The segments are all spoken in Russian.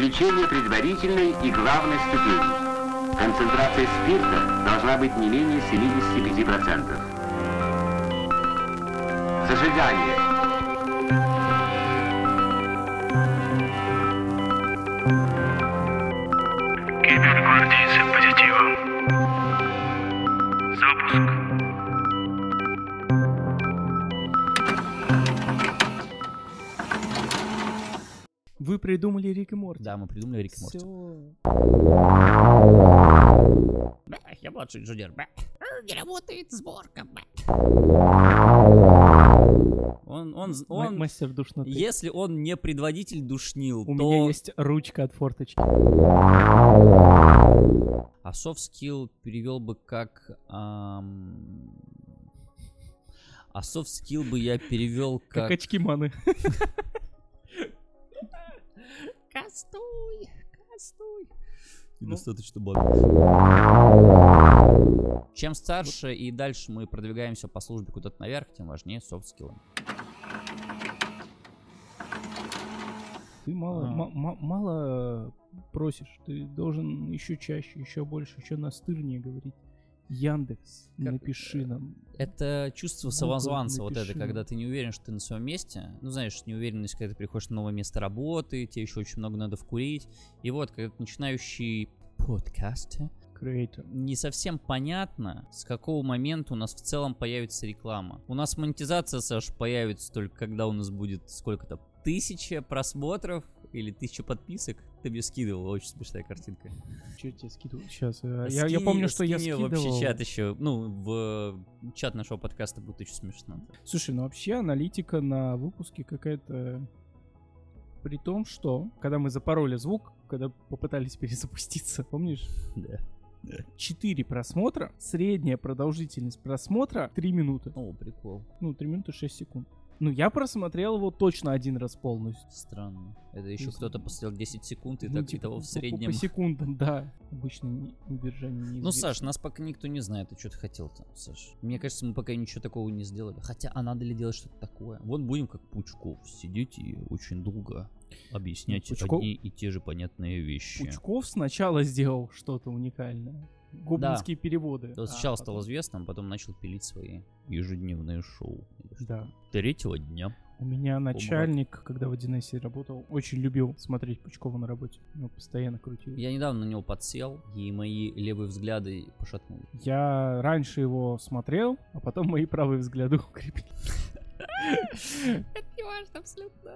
Исключение предварительной и главной ступени. Концентрация спирта должна быть не менее 75%. Зажигание. Вы придумали Рик и Морти. Да, мы придумали Рик и Морти. Бля, Я младший инженер. бля. Не работает сборка. бля. Он, он, М- он, Мастер душноты. если он не предводитель душнил, У то... меня есть ручка от форточки. А soft skill перевел бы как... ам, А soft skill бы я перевел Как как... очки маны. Кастуй, кастуй. Ну. Недостаточно Чем старше и дальше мы продвигаемся по службе куда-то наверх, тем важнее софт-скиллы. Ты мало, А. ма- ма- мало просишь. Ты должен еще чаще, еще больше, еще настырнее говорить. Яндекс, Как- напиши нам. Это чувство самозванца, вот это, когда ты не уверен, что ты на своем месте. Ну, знаешь, неуверенность, когда ты приходишь на новое место работы, тебе еще очень много надо вкурить. И вот, когда ты начинающий подкастер, Креатор. не совсем понятно, с какого момента у нас в целом появится реклама. У нас монетизация, Саш, появится только когда у нас будет сколько-то тысяча просмотров или тысяча подписок. Ты мне скидывал, очень смешная картинка. Что тебе скидывал? Сейчас. я, я Скинь- помню, что я скидывал. вообще чат еще, ну, в э, чат нашего подкаста будет очень смешно. Слушай, ну вообще аналитика на выпуске какая-то... При том, что, когда мы запороли звук, когда попытались перезапуститься, помнишь? Да. 4 просмотра, средняя продолжительность просмотра 3 минуты. О, прикол. Ну, 3 минуты 6 секунд. Ну, я просмотрел его точно один раз полностью. Странно. Это еще Если- кто-то посмотрел 10 секунд, и Ну, так типа, того по- в по- среднем. По секундам, да. Обычно не- удержание не Ну, Саш, нас пока никто не знает, а что ты хотел-то, Саш. Мне кажется, мы пока ничего такого не сделали. Хотя, а надо ли делать что-то такое? Вот будем как Пучков сидеть и очень долго объяснять Пучков- одни и те же понятные вещи. Пучков сначала сделал что-то уникальное. Гоблинские переводы. То а сначала потом- стал известным, потом начал пилить свои ежедневные шоу. Да. Третьего дня. У меня начальник, когда в 1С работал, очень любил смотреть Пучкова на работе. Ну, постоянно крутил. Я недавно на него подсел, и мои левые взгляды пошатнули. Я раньше его смотрел, а потом мои правые взгляды укрепили. Это не важно абсолютно.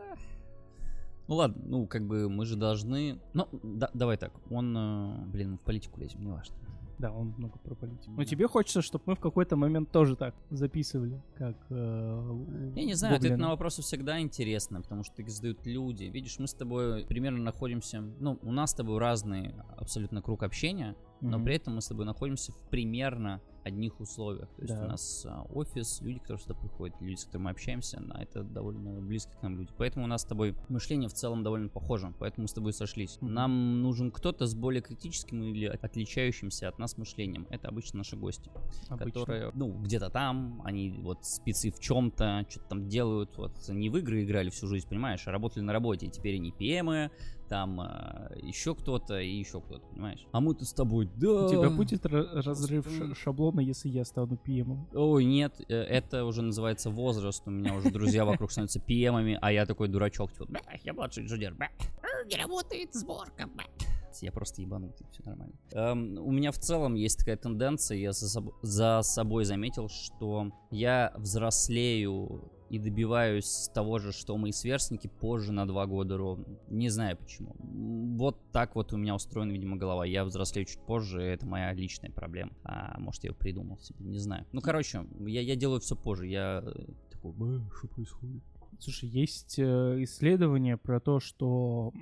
Ну ладно, ну как бы мы же должны... Ну, да- давай так, он... э, Блин, в политику лезем, не важно. Да, он много про политику. Но Да. тебе хочется, чтобы мы в какой-то момент тоже так записывали, как... э, Я не знаю, ответ на вопросы всегда интересно, потому что их задают люди. Видишь, мы с тобой примерно находимся... Ну, у нас с тобой разный абсолютно круг общения, но Мгм. при этом мы с тобой находимся в примерно одних условиях. То есть Да. у нас а, офис, люди, которые сюда приходят, люди, с которыми мы общаемся, а это довольно близко к нам люди. Поэтому у нас с тобой мышление в целом довольно похоже, поэтому мы с тобой сошлись. Нам нужен кто-то с более критическим или от- отличающимся от нас мышлением. Это обычно наши гости, Обычно. которые, ну, где-то там, они вот спецы в чем-то, что-то там делают, вот не в игры играли всю жизнь, понимаешь, а работали на работе, и теперь они ПМы, там еще кто-то и еще кто-то, понимаешь? А мы-то с тобой, да. У тебя будет ра- разрыв ша- шаблона, если я стану пьемом? Ой, нет, э, это уже называется возраст. У меня уже друзья вокруг становятся пьемами, а я такой дурачок, типа, «Бля, я младший инженер, э, не работает сборка, бля». Я просто ебанутый, все нормально. Эм, у меня в целом есть такая тенденция, я за, соб- за собой заметил, что я взрослею и добиваюсь того же, что мои сверстники позже на два года ровно. Не знаю почему. Вот так вот у меня устроена, видимо, голова. Я взрослею чуть позже, и это моя личная проблема. А может, я ее придумал себе, не знаю. Ну, короче, я, я делаю все позже. Я э, такой, «Бля, что происходит? Слушай, есть э, исследование про то, что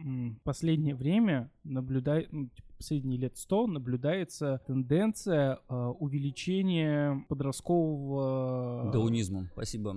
последнее время наблюдает, ну, типа, последние лет 100 наблюдается тенденция э, увеличения подросткового... Даунизмом, спасибо.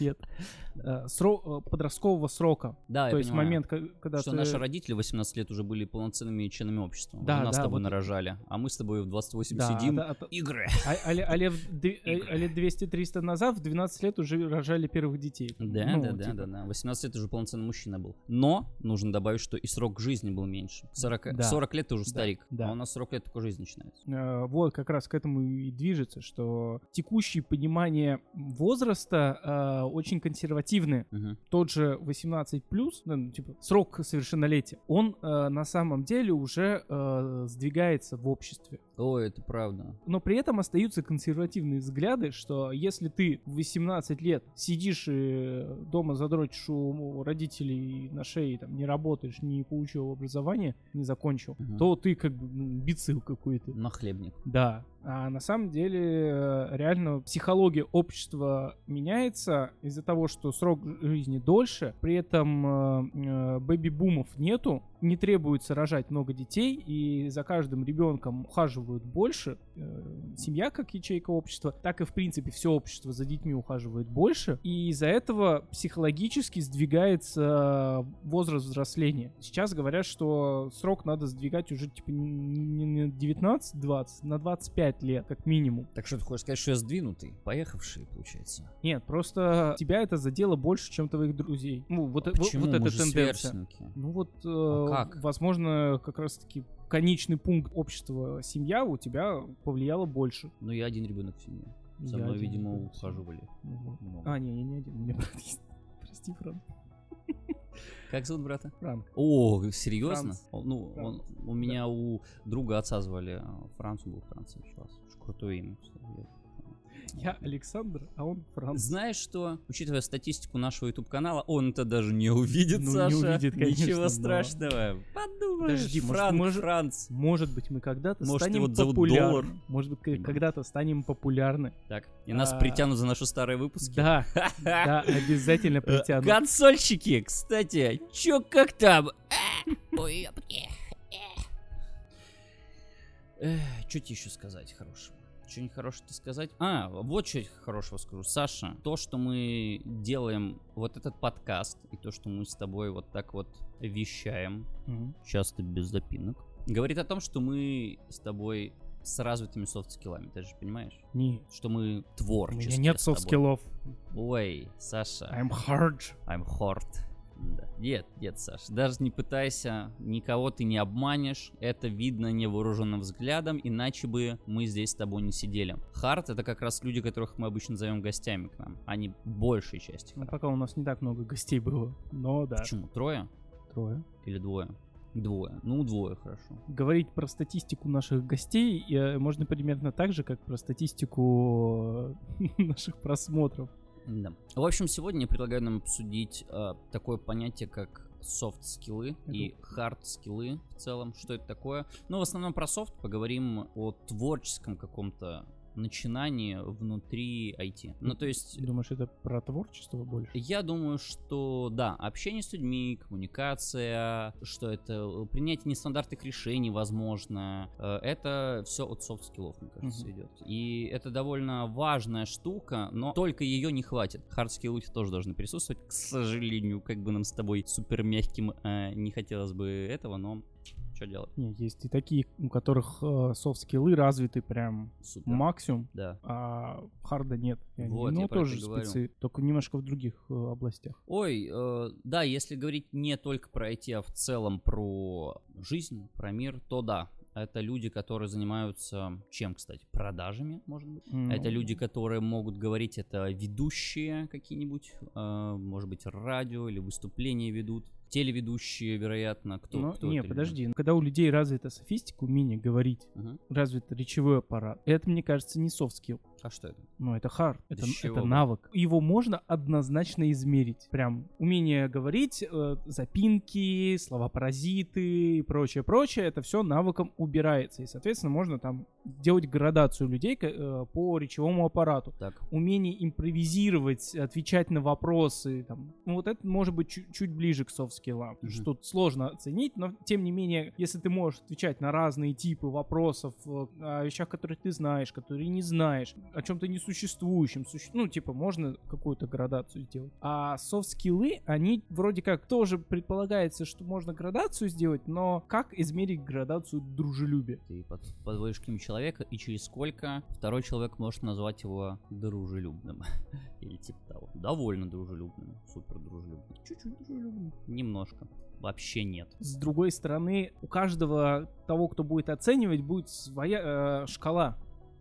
Нет. Э, сро- э, Подросткового срока. Да, То я есть понимаю. момент, когда Что ты... наши родители в 18 лет уже были полноценными членами общества. Да, Уже нас да, с тобой вот- нарожали. А мы с тобой в 28 Да, сидим. а- а- Игры. А, а а лет, д- а лет 200-300 назад в 12 лет уже рожали первых детей. Да, Ну, да, да, типа, да, да. 18 лет уже полноценный мужчина был. Но нужно добавить, что и срок жизни был меньше. 40, Да. 40 лет ты уже Да, старик. да. А у нас 40 лет только жизнь начинается. Э, Вот как раз к этому и движется, что текущее понимание возраста э, очень консервативны. Мгм. Тот же 18 плюс, ну, типа срок совершеннолетия, он э, на самом деле уже э, сдвигается в обществе. Ой, это правда. Но при этом остаются консервативные взгляды, что если ты в 18 лет сидишь и дома задрочишь у родителей на шее, там, не работаешь, не получил образование, не закончил, Мгм. то ты как бы ну, бицил какой-то. Нахлебник. Да. А на самом деле э, реально психология общества меняется из-за того, что срок жизни дольше, при этом э, э, бэби-бумов нету, не требуется рожать много детей, и за каждым ребенком ухаживают больше. Э, Семья как ячейка общества, так и в принципе все общество за детьми ухаживает больше, и из-за этого психологически сдвигается возраст взросления. Сейчас говорят, что срок надо сдвигать уже типа не на 19-20, на 25 лет как минимум. Так что ты хочешь сказать, что я сдвинутый? Поехавший, получается. Нет, просто тебя это задело больше, чем твоих друзей. Ну, вот, э- вот- Почему? вот эта тенденция. Ну вот, э, А как? возможно, как раз-таки конечный пункт общества семья у тебя повлияла больше. Ну, я один ребенок в семье. За Я мной, один видимо, ребенок ухаживали. Много. А, не, я не один, у меня брат есть. Прости, Франк. Как зовут брата? Франк. О, серьезно? Франц. Ну, он, Франц, у меня у друга отца звали а, Франц, он был. Очень Крутое имя, кстати. Я- Александр, а он Франц. Знаешь что? Учитывая статистику нашего YouTube канала, он это даже не увидит, Ну, не Саша. увидит, конечно, Ничего но- страшного. Подумаешь, Подожди, Франк, может- Франц. Может быть, мы когда-то Может, станем его зовут популярны. Доллар? Может быть, когда-то станем популярны. Так, и нас А. притянут за наши старые выпуски. Да, да, обязательно Э, притянут. Консольщики, кстати, чё как там? Ой, ёпки. Что тебе еще сказать хорошего? Что-нибудь хорошего сказать? А, вот что хорошего скажу. Саша, то, что мы делаем вот этот подкаст, и то, что мы с тобой вот так вот вещаем, Мгм. часто без запинок, говорит о том, что мы с тобой с развитыми софт-скиллами, ты же понимаешь? Не, Что мы у творческие меня нет софт-скиллов. Ой, Саша. I'm hard. I'm hard. Да. Нет, нет, Саш, даже не пытайся, никого ты не обманешь, это видно невооруженным взглядом, иначе бы мы здесь с тобой не сидели. Hard это как раз люди, которых мы обычно зовем гостями к нам, а не большей части. Ну, пока у нас не так много гостей было. Но да, Почему? Трое трое. или двое? Двое. Ну, двое, хорошо. Говорить про статистику наших гостей э, можно примерно так же, как про статистику наших просмотров. Да. В общем, сегодня я предлагаю нам обсудить э, такое понятие, как софт-скиллы и хард-скиллы в целом. Что это такое? Ну, в основном про софт поговорим о творческом каком-то начинании внутри IT. Ну, то есть... Думаешь, это про творчество больше? Я думаю, что да, общение с людьми, коммуникация, что это э, принятие нестандартных решений, возможно, э, это все от софт скиллов, мне кажется, Мгм. идет. И это довольно важная штука, но только ее не хватит. Хард скиллы тоже должны присутствовать, к сожалению, как бы нам с тобой супер мягким э, не хотелось бы этого, но что делать? Не, есть и такие, у которых э, софт-скиллы развиты прям Супер. максимум, Да. а харда нет. И они, Вот, ну, я тоже спецы, только немножко в других э, областях. Ой, э, да, если говорить не только про IT, а в целом про жизнь, про мир, то да. Это люди, которые занимаются чем, кстати? Продажами, может быть? Ну, Это люди, которые могут говорить, это ведущие какие-нибудь, э, может быть, радио или выступления ведут. Телеведущие, вероятно, кто, Ну, кто не, подожди. Когда у людей развита софистика, умение говорить, Мгм. развит речевой аппарат, это, мне кажется, не софт скилл. А что это? Ну, это хард, это, это навык. Его можно однозначно измерить. Прям умение говорить, э, запинки, слова-паразиты и прочее-прочее, это все навыком убирается. И, соответственно, можно там делать градацию людей э, по речевому аппарату. Так. Умение импровизировать, отвечать на вопросы. Там. Ну, вот это может быть чуть, чуть ближе к софт-скиллам. потому что. Тут сложно оценить, но тем не менее, если ты можешь отвечать на разные типы вопросов, э, о вещах, которые ты знаешь, которые не знаешь, о чем-то несуществующем, суще- ну, типа, можно какую-то градацию сделать. А софт-скиллы, они вроде как тоже предполагается, что можно градацию сделать, но как измерить градацию дружелюбия? Ты под- подводишь к нему человека, и через сколько второй человек может назвать его дружелюбным. Или типа того. Довольно дружелюбным. Супер дружелюбным. Чуть-чуть дружелюбным. Немножко. Вообще нет. С другой стороны, у каждого того, кто будет оценивать, будет своя э, шкала.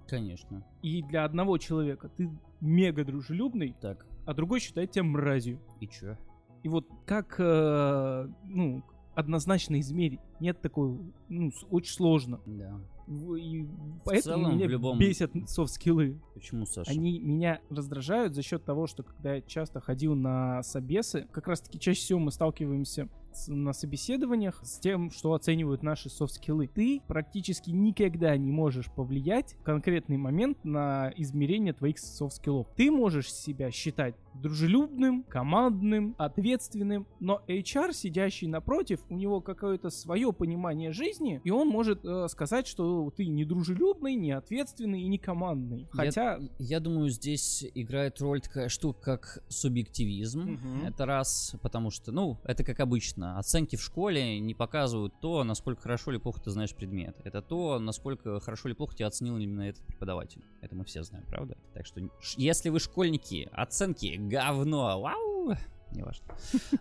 Конечно. И для одного человека ты мега дружелюбный, Так, а другой считает тебя мразью. и чё? И вот как, э, ну, однозначно измерить? Нет такой, ну, очень сложно. Да. В- И поэтому целом, меня в любом- бесят софт-скиллы. Почему, Саша? Они меня раздражают за счет того, что когда я часто ходил на собесы, как раз таки чаще всего мы сталкиваемся с- на собеседованиях с тем, что оценивают наши софт-скиллы. Ты практически никогда не можешь повлиять в конкретный момент на измерение твоих софт-скиллов. Ты можешь себя считать дружелюбным, командным, ответственным, но HR, сидящий напротив, у него какое-то свое понимание жизни, и он может э, сказать, что ты не дружелюбный, не ответственный и не командный. Хотя... Я, я думаю, здесь играет роль такая штука, как субъективизм. Мгм. Это раз, потому что, ну, это как обычно. Оценки в школе не показывают то, насколько хорошо или плохо ты знаешь предмет. Это то, насколько хорошо или плохо тебя оценил именно этот преподаватель. Это мы все знаем, правда? Так что, если вы школьники, оценки говно, вау! Неважно.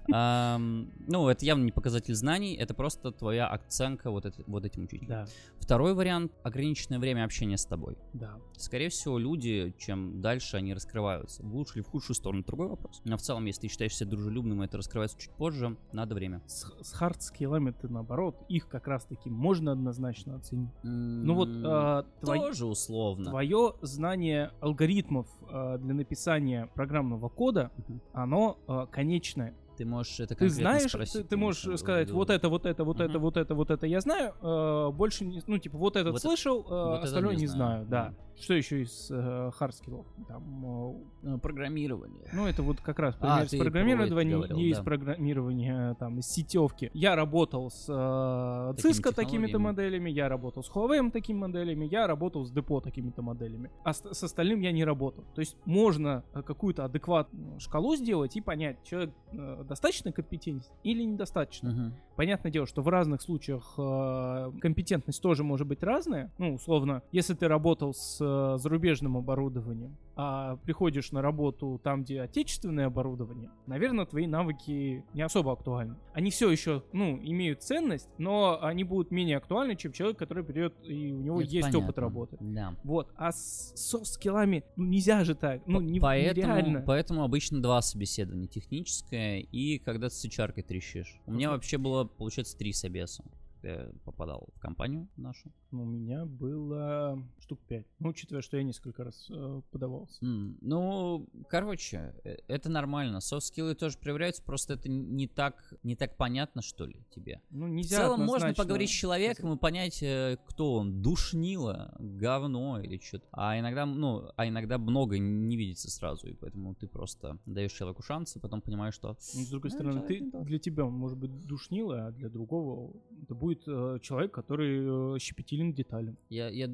Ну, это явно не показатель знаний, это просто твоя оценка вот, эти- вот этим учителем. Да, Второй вариант — ограниченное время общения с тобой. да. Скорее всего, люди, чем дальше они раскрываются, в лучшую или в худшую сторону, другой вопрос. Но в целом, если ты считаешь себя дружелюбным, это раскрывается чуть позже, надо время. С, с хард-скиллами ты наоборот, их как раз-таки можно однозначно оценить. Ну вот э, твой- Тоже условно. твое знание алгоритмов э, для написания программного кода, оно э, конечное. Ты можешь это Ты конкретно знаешь, спросить, ты, ты можешь конечно, сказать, вот это, вот это, вот это, Мгм. вот это, вот это я знаю, э, больше не, ну типа вот этот Вот это- слышал, э, вот это остальное не не знаю, знаю, да. Что еще из э, хардскиллов? Там, э, Э, Программирование. Ну, это вот как раз А, пример ты с про программирования, это говорил, не из да. программирования, там, из сетевки. Я работал с э, Такими Cisco такими-то моделями, я работал с Huawei такими моделями, я работал с Депо такими-то моделями. А с, с остальным я не работал. То есть можно э, какую-то адекватную шкалу сделать и понять, человек э, достаточно компетентен или недостаточно. Мгм. Понятное дело, что в разных случаях э, компетентность тоже может быть разная. Ну, условно, если ты работал с э, зарубежным оборудованием, а приходишь на работу там, где отечественное оборудование, наверное, твои навыки не особо актуальны. Они все еще, ну, имеют ценность, но они будут менее актуальны, чем человек, который придет и у него Это есть опыт понятно. работы. Да. Вот, а с софт-скиллами, ну, нельзя же так, ну, не, поэтому, нереально. поэтому обычно два собеседования. Техническое и когда ты с HR трещишь. У меня вообще было, получается, три собеса. Я попадал в компанию нашу. У меня было штук 5. Ну, учитывая, что я несколько раз э, подавался. М, Ну, короче, э, это нормально. Софт-скиллы тоже проявляются, просто это не так, не так понятно, что ли, тебе. Ну, В нельзя целом можно поговорить с человеком и понять, э, кто он, душнило, говно или что-то. А иногда, ну, а иногда много не видится сразу, и поэтому ты просто даешь человеку шанс, и потом понимаешь, что Ну, с другой Ну, стороны, ты, для тебя он может быть душнило, а для другого это будет э, человек, который э, щепетилен к деталям. я, я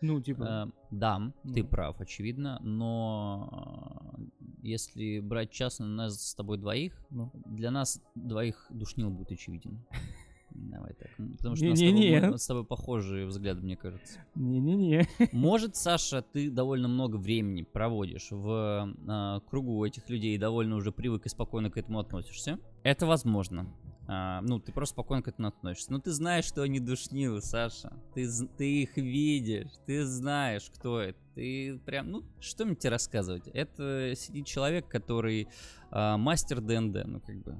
Ну, типа, э, да, ты Ну. прав, очевидно, но э, если брать частно нас с тобой двоих, ну. для нас двоих душнил будет очевиден. Давай так. Потому что у нас с Не-не-не. тобой- мы с тобой похожие взгляды, мне кажется. Не-не-не. Может, Саша, ты довольно много времени проводишь в а, кругу этих людей и довольно уже привык и спокойно к этому относишься. Это возможно. А, ну, ты просто спокойно к этому относишься. Но ты знаешь, что они душнилы, Саша. Ты, ты их видишь, ты знаешь, кто это. Ты прям, ну, что мне тебе рассказывать? Это сидит человек, который а, мастер ДНД, ну, как бы,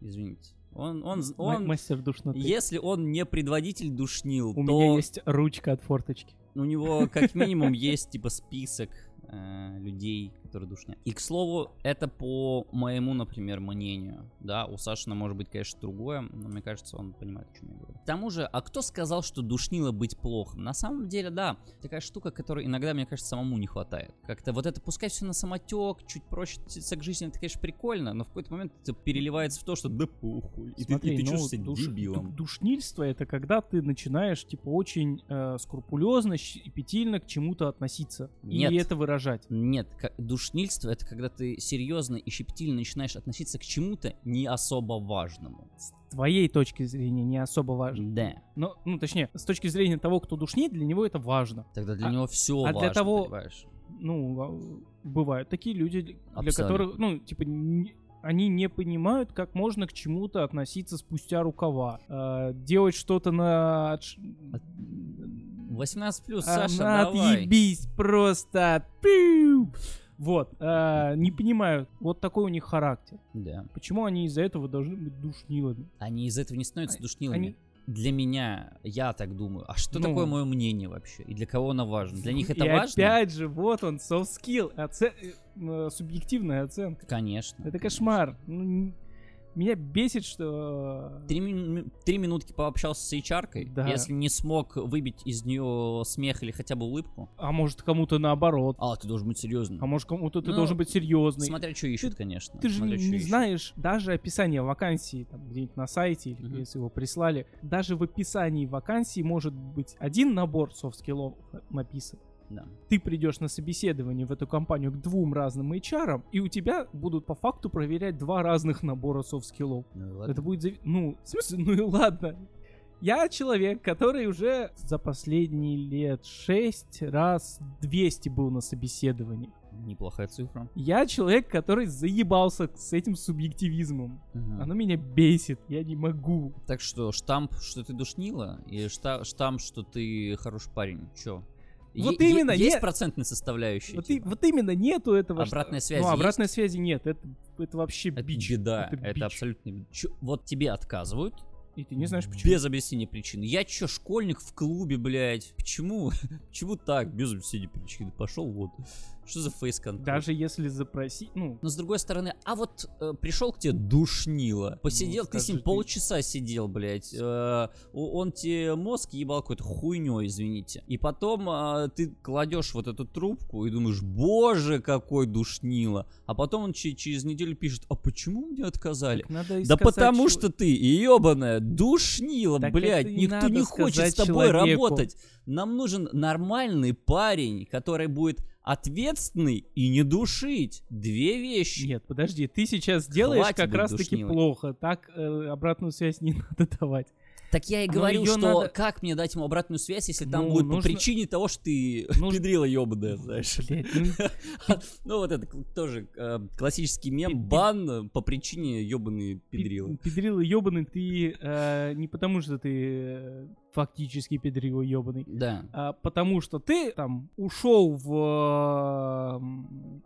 извините. Он, он, он, Мастер душноты. если он не предводитель душнил, У то меня есть ручка от форточки. у него как минимум есть типа список э, людей, которые душнят. И, к слову, это по моему, например, мнению. Да, у Сашина может быть, конечно, другое, но мне кажется, он понимает, о чем я говорю. К тому же, а кто сказал, что душнило быть плохо? На самом деле, да, такая штука, которой иногда, мне кажется, самому не хватает. Как-то вот это пускай все на самотек, чуть проще к жизни, это, конечно, прикольно, но в какой-то момент это переливается в то, что да похуй. И ты, и ты ну, чувствуешь себя душ- дебилом. ду- Душнильство это когда ты начинаешь типа очень э, скрупулезно, щепетильно к чему-то относиться Нет. и это выражать. Нет, душнильство это когда ты серьезно и щепетильно начинаешь относиться к чему-то не особо важному. С твоей точки зрения не особо важно. Да. Но, ну, точнее, с точки зрения того, кто душнит, для него это важно. Тогда для А- него все а для важно, того- понимаешь? Ну, а, бывают такие люди, для Абсолютно. которых, ну, типа, не- они не понимают, как можно к чему-то относиться спустя рукава. Э, делать что-то на... 18 плюс, Саша, давай. отъебись просто. Пиу! Вот, э, не понимаю, вот такой у них характер. Да. Почему они из-за этого должны быть душнилами? Они из этого не становятся душнилами. они- Для меня, я так думаю. А что Ну. такое мое мнение вообще? И для кого оно важно? Для них это И важно? опять же, вот он, soft skill, оце- э, э, субъективная оценка. Конечно. Это конечно. кошмар. Ну, Меня бесит, что... Три, мин- три минутки пообщался с HR, Да. если не смог выбить из нее смех или хотя бы улыбку, А может кому-то наоборот. а, ты должен быть серьезным. А может кому-то ты Ну, должен быть серьезный. Смотря что ищут, конечно. Ты же смотря не, не знаешь даже описание вакансии там где-нибудь на сайте, или Мгм. если его прислали. Даже в описании вакансии может быть один набор софт-скиллов написан. Да. Ты придешь на собеседование в эту компанию к двум разным HR, и у тебя будут по факту проверять два разных набора софт-скиллов. Ну. Это будет... зави- Ну, в смысле, ну и ладно. Я человек, который уже за последние лет 6 раз 200 был на собеседовании. Неплохая цифра. Я человек, который заебался с этим субъективизмом. Мгм. Оно меня бесит, я не могу. Так что, штамп, что ты душнила, и шта- штамп, что ты хороший парень. Чё? Вот Е- е- именно, Есть нет. процентная составляющая? Вот, и- типа? вот именно нету этого. Обратная связь Ну, есть? обратной связи нет. Это, это вообще Это бич. беда, это, бич. абсолютно беда. Чё, вот тебе отказывают, И ты не знаешь почему. без объяснения причины. Я чё, школьник в клубе, блядь? Почему? Почему так? Без объяснения причины. Пошел вот. Что за фейс контроль? Даже если запросить, ну, Но с другой стороны, а вот э, пришел к тебе душнило, посидел, ты с ним ты. полчаса сидел, блядь, э, он тебе мозг ебал какой-то хуйней, извините. И потом а, ты кладешь вот эту трубку и думаешь, боже, какой душнило. А потом он че- через неделю пишет, а почему мне отказали? так надо Да потому чел- что ты, ебаная, душнила, Так блядь, никто не хочет с тобой человеку. работать. Нам нужен нормальный парень, который будет ответственный и не душить. Две вещи. Нет, подожди, ты сейчас делаешь Хватит как быть раз таки душнилой. плохо. Так э, обратную связь не надо давать. Так я и говорю, что надо- как мне дать ему обратную связь, если там Ну, будет по нужно- причине того, что ты Нужно- педрила ебаная, знаешь. Ну, Ну вот это тоже э, классический мем, бан э, по причине ебаные педрила. пи- Педрила ебаный ты э, не потому, что ты фактически педрила ебаный, Да. а потому что ты там ушел в э,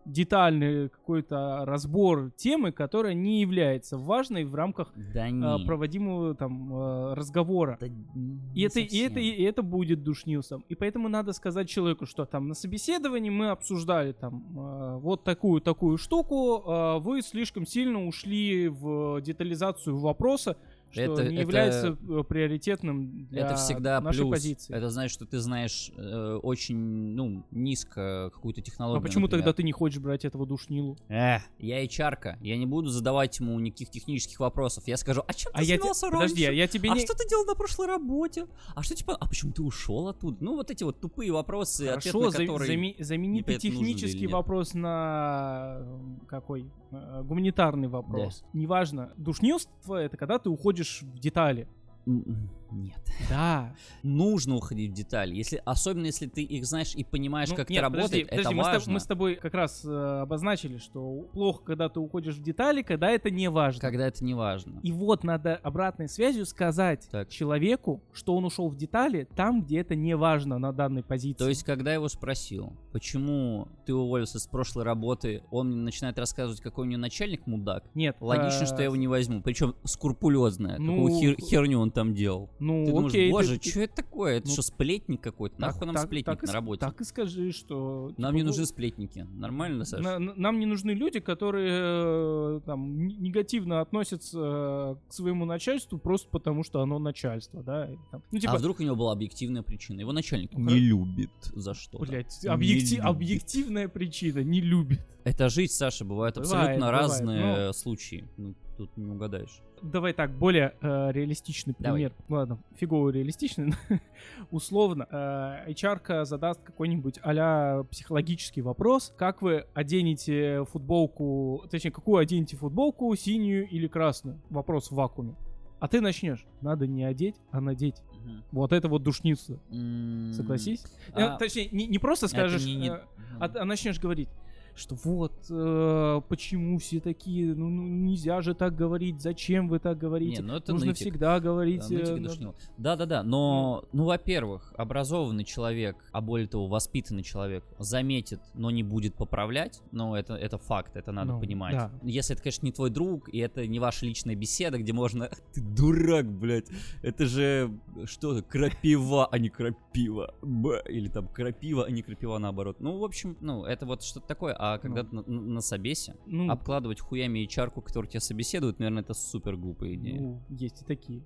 детальный какой-то разбор темы, которая не является важной в рамках Да э, проводимого там э, разговора. Да И это, и, это, и это будет душнилсом. И поэтому надо сказать человеку, что там на собеседовании мы обсуждали там э, вот такую-такую штуку, э, вы слишком сильно ушли в детализацию вопроса, что Это- не это- является э, приоритетным для это всегда нашей плюс. позиции. Это значит, что ты знаешь э, очень, ну, низко какую-то а технологию. почему например. тогда ты не хочешь брать этого душнилу? Эх, я HR-ка, я не буду задавать ему никаких технических вопросов. Я скажу, а чем ты А я те- занимался Подожди, а раньше? я тебе А не... что ты делал на прошлой работе? А что типа, а почему ты ушел оттуда? Ну, вот эти вот тупые вопросы, ответ Хорошо, на за- которые... зами- замени ты технический вопрос на э, какой? Э, Гуманитарный вопрос. Неважно. Душнилство — это когда ты уходишь в детали. М, Нет. Да. Нужно уходить в детали. Если, особенно если ты их знаешь и понимаешь, Ну, как нет, это подожди, работает, подожди, это мы, с важно. тоб- мы с тобой как раз э, обозначили, что плохо, когда ты уходишь в детали, когда это не важно. Когда это не важно. И вот надо обратной связью сказать Так. человеку, что он ушел в детали там, где это не важно на данной позиции. То есть, когда я его спросил, почему ты уволился с прошлой работы, он мне начинает рассказывать, какой у него начальник мудак. нет. Логично, э, что я его не возьму. Причем скрупулезная. ну, Какую хер- херню он там делал. Ну, Ты думаешь, окей. боже, ты- что это такое? Это ну, что, сплетник какой-то? так- Нахуй нам так- сплетник так на работе? Так и скажи, что... Нам типа, не ну, нужны сплетники. Нормально, Саша? на- на- нам не нужны люди, которые э, там негативно относятся э, к своему начальству просто потому, что оно начальство, да? и там, ну, типа, А вдруг у него была объективная причина? Его начальник не любит за что блядь, Не объекти- объективная причина, не любит. Это жизнь, Саша, бывают Бывает, абсолютно бывает, разные случаи. Ну, тут не угадаешь. Давай так, более э, реалистичный Давай. пример. Ладно, фигово реалистичный. но Условно, э, HR задаст какой-нибудь а психологический вопрос. Как вы оденете футболку, точнее, какую оденете футболку, синюю или красную? Вопрос в вакууме. А ты начнешь. Надо не одеть, а надеть. Вот это вот душница. Согласись? а Э, точнее, не, не просто скажешь, не- не- э, а, а начнешь говорить, что вот, э, почему все такие, ну, ну, нельзя же так говорить, зачем вы так говорите, Не, ну это нужно нытик. всегда говорить... Да, э, нытик на- душнил. Да-да-да, но, ну, во-первых, образованный человек, а более того, воспитанный человек заметит, но не будет поправлять, ну, это, это факт, это надо Ну, понимать. да. Если это, конечно, не твой друг, и это не ваша личная беседа, где можно... «Ах, Ты дурак, блядь, это же что крапива, а не крапива. Б. Или там крапива, а не крапива наоборот. Ну, в общем, ну, это вот что-то такое. А когда ты на, на- собесе, Ну, обкладывать хуями чарку, который тебя собеседует, наверное, это супер глупая идея. ну, есть и такие.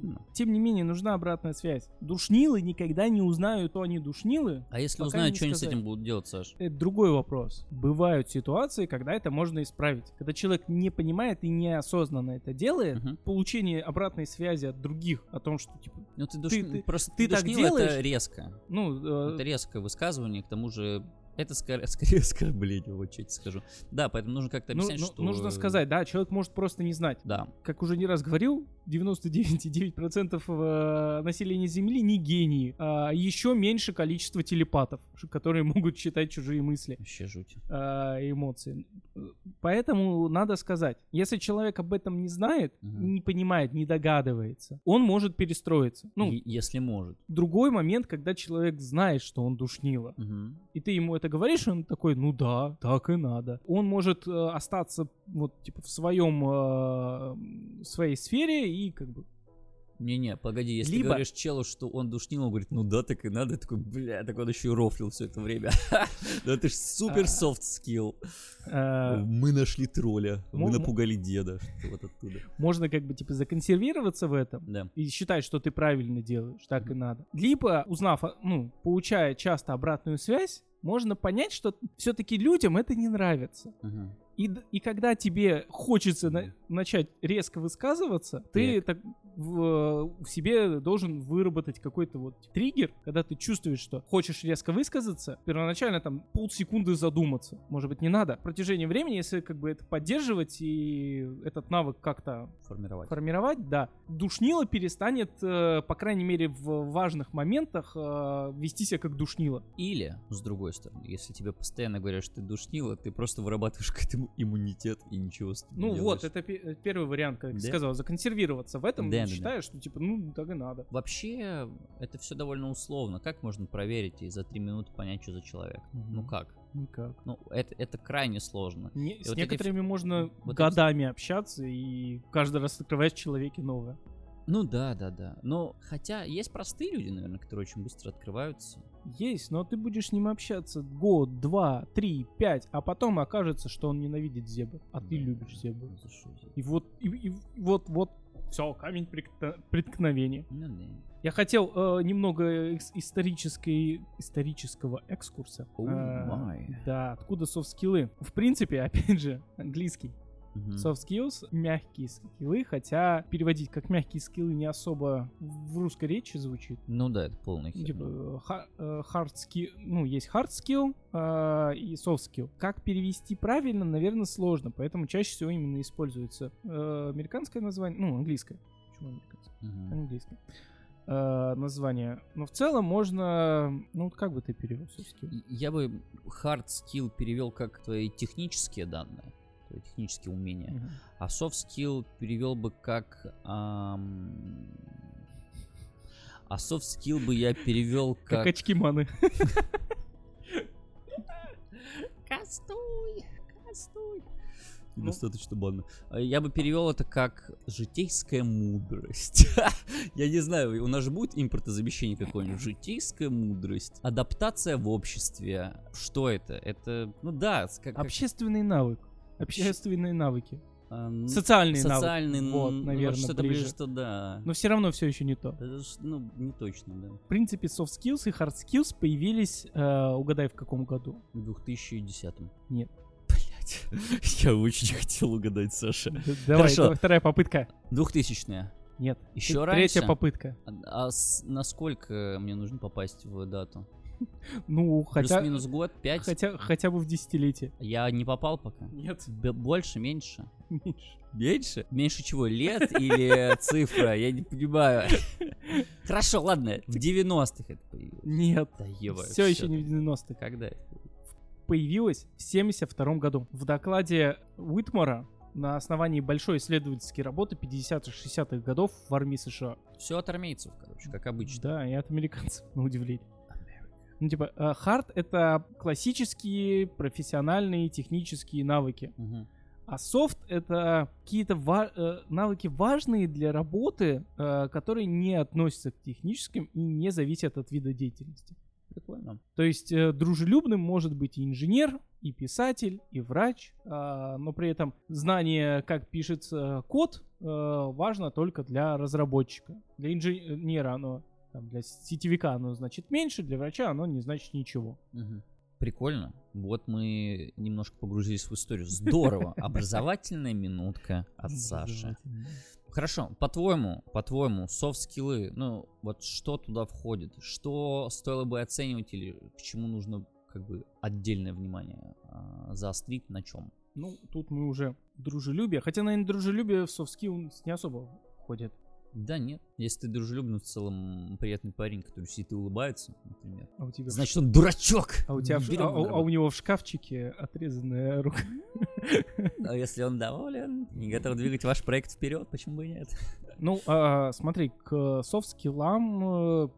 Ну. Тем не менее, нужна обратная связь. Душнилы никогда не узнают, то они душнилы. А если узнают, что они с этим будут делать, Саш? Это другой вопрос. Бывают ситуации, когда это можно исправить. Когда человек не понимает и неосознанно это делает, Мгм. получение обратной связи от других о том, что, типа, Ну ты, душ... Ты- ты- просто ты ты так душнил, это делаешь? резко. ну, э, Это резкое высказывание, к тому же это скорее, скорее оскорбление, вот тебе скажу. Да, поэтому нужно как-то ну, объяснять, ну, что... нужно сказать, да, человек может просто не знать. Да, Как уже не раз говорил, 99,9% э, населения Земли не гении, а еще меньше количество телепатов, которые могут читать чужие мысли. вообще жуть. а, эмоции. Поэтому надо сказать, если человек об этом не знает, Мгм. не понимает, не догадывается, он может перестроиться. Ну, Е- если может. другой момент, когда человек знает, что он душнило, Мгм. и ты ему это говоришь, он такой, ну да, так и надо. Он может э, остаться вот типа в своем э, своей сфере и как бы Не-не, погоди, если Либо- ты говоришь челу, что он душнил, он говорит, ну да, так и надо, такой, бля, так он еще и рофлил все это время. Да это ж супер А. soft skill. э, Мы нашли тролля, мы напугали деда, вот оттуда. можно как бы типа законсервироваться в этом. И считать, что ты правильно делаешь, так и надо. Либо, узнав, а, ну, получая часто обратную связь, можно понять, что все-таки людям это не нравится. Мгм. И, и когда тебе хочется на- начать резко высказываться, ты так в, в себе должен выработать какой-то вот триггер, когда ты чувствуешь, что хочешь резко высказаться, первоначально там полсекунды задуматься. Может быть, не надо. В протяжении времени, если как бы это поддерживать и этот навык как-то Формировать. формировать, да, душнило перестанет, э, по крайней мере, в важных моментах э, вести себя как душнило. Или, с другой стороны, если тебе постоянно говорят, что ты душнила, ты просто вырабатываешь к этому иммунитет и ничего с Ну не вот, делаешь. это пе- э, первый вариант, как я Да. сказал, законсервироваться в этом, Да, да, да. считаю, что типа, ну, так и надо. Вообще, это все довольно условно. Как можно проверить и за три минуты понять, что за человек? Ну Мгм. как? Никак. Ну, это, это крайне сложно. Не- И с вот эти некоторыми можно вот эти- годами общаться и каждый раз открываешь в человеке новое. Ну да, да, да. Но хотя есть простые люди, наверное, которые очень быстро открываются. Есть, но ты будешь с ним общаться год, два, три, пять, а потом окажется, что он ненавидит зебр, а ты Да. любишь что за- И вот, и, и вот, вот, все, камень преткно- преткновения. Ну да. Я хотел э, немного исторической, исторического экскурса. О, Э, да, откуда софт-скиллы? В принципе, опять же, английский. Мгм. Soft skills — мягкие скиллы, хотя переводить как мягкие скиллы не особо в русской речи звучит. Ну да, это полный хер. Типа, э, э, hard skill, ну, есть hard skill э, и soft skill. Как перевести правильно, наверное, сложно, поэтому чаще всего именно используется э, американское название, ну, английское. Почему американское? Мгм. Английское. Э, название. Но в целом можно, ну, вот как бы ты перевел soft skill? И- Я бы hard skill перевел как твои технические данные, технические умения. Мгм. А soft skill перевел бы как... ам, А soft skill бы я перевел Как как... очки маны. Кастуй, кастуй. Ну. Недостаточно банно. А Я бы перевел это как житейская мудрость. Я не знаю, у нас же будет импортозамещение какое-нибудь. Житейская мудрость. Адаптация в обществе. Что это? Это, ну да, как- Общественный навык. Общественные навыки. а, н- Социальный навык. Вот, ну, наверное, что-то ближе. ближе, что да. Но все равно все еще не то. Ну, не точно, да. В принципе, soft skills и hard skills появились, э, угадай, в каком году. В 2010 Нет. Блять, я очень хотел угадать, Саша. Давай, Хорошо. давай, вторая попытка. 2000-е. Нет. Еще Т- раньше? Третья попытка. А, а с- насколько мне нужно попасть в дату? Ну, хотя, Плюс-минус год, 5? хотя, хотя бы в десятилетие. Я не попал пока. Нет. Б- больше, меньше? Меньше. Меньше? Меньше чего, лет или цифра? Я не понимаю. Хорошо, ладно, в 90-х это появилось. Нет. Да. Все еще не в 90-х. Когда это? Появилась в 72 году. В докладе Уитмора на основании большой исследовательской работы 50-60-х годов в армии США. Все от армейцев, короче, как обычно. Да, и от американцев, на удивление. Ну, типа, э, хард — это классические профессиональные технические навыки. А софт — это какие-то ва- э, навыки важные для работы, э, которые не относятся к техническим и не зависят от вида деятельности. Прикольно. То есть дружелюбным может быть и инженер, и писатель, и врач, но при этом знание, как пишется код, важно только для разработчика. Для инженера оно, там, для сетевика оно значит меньше, для врача оно не значит ничего. Мгм. Прикольно. Вот мы немножко погрузились в историю. Здорово. Образовательная минутка от Саши. Хорошо, по-твоему, по-твоему, софт-скиллы, ну, вот что туда входит? Что стоило бы оценивать или к чему нужно как бы отдельное внимание а, заострить на чем? Ну, тут мы уже дружелюбие. Хотя, наверное, дружелюбие в skills не особо входит. Да нет. Если ты дружелюбный, в целом приятный парень, который сидит и улыбается, например, А у тебя, значит он дурачок! А у, тебя в- а- а- а у него в шкафчике отрезанная рука. А если он доволен и готов двигать ваш проект вперед, почему бы и нет? Ну, а, смотри, к софт-скиллам э,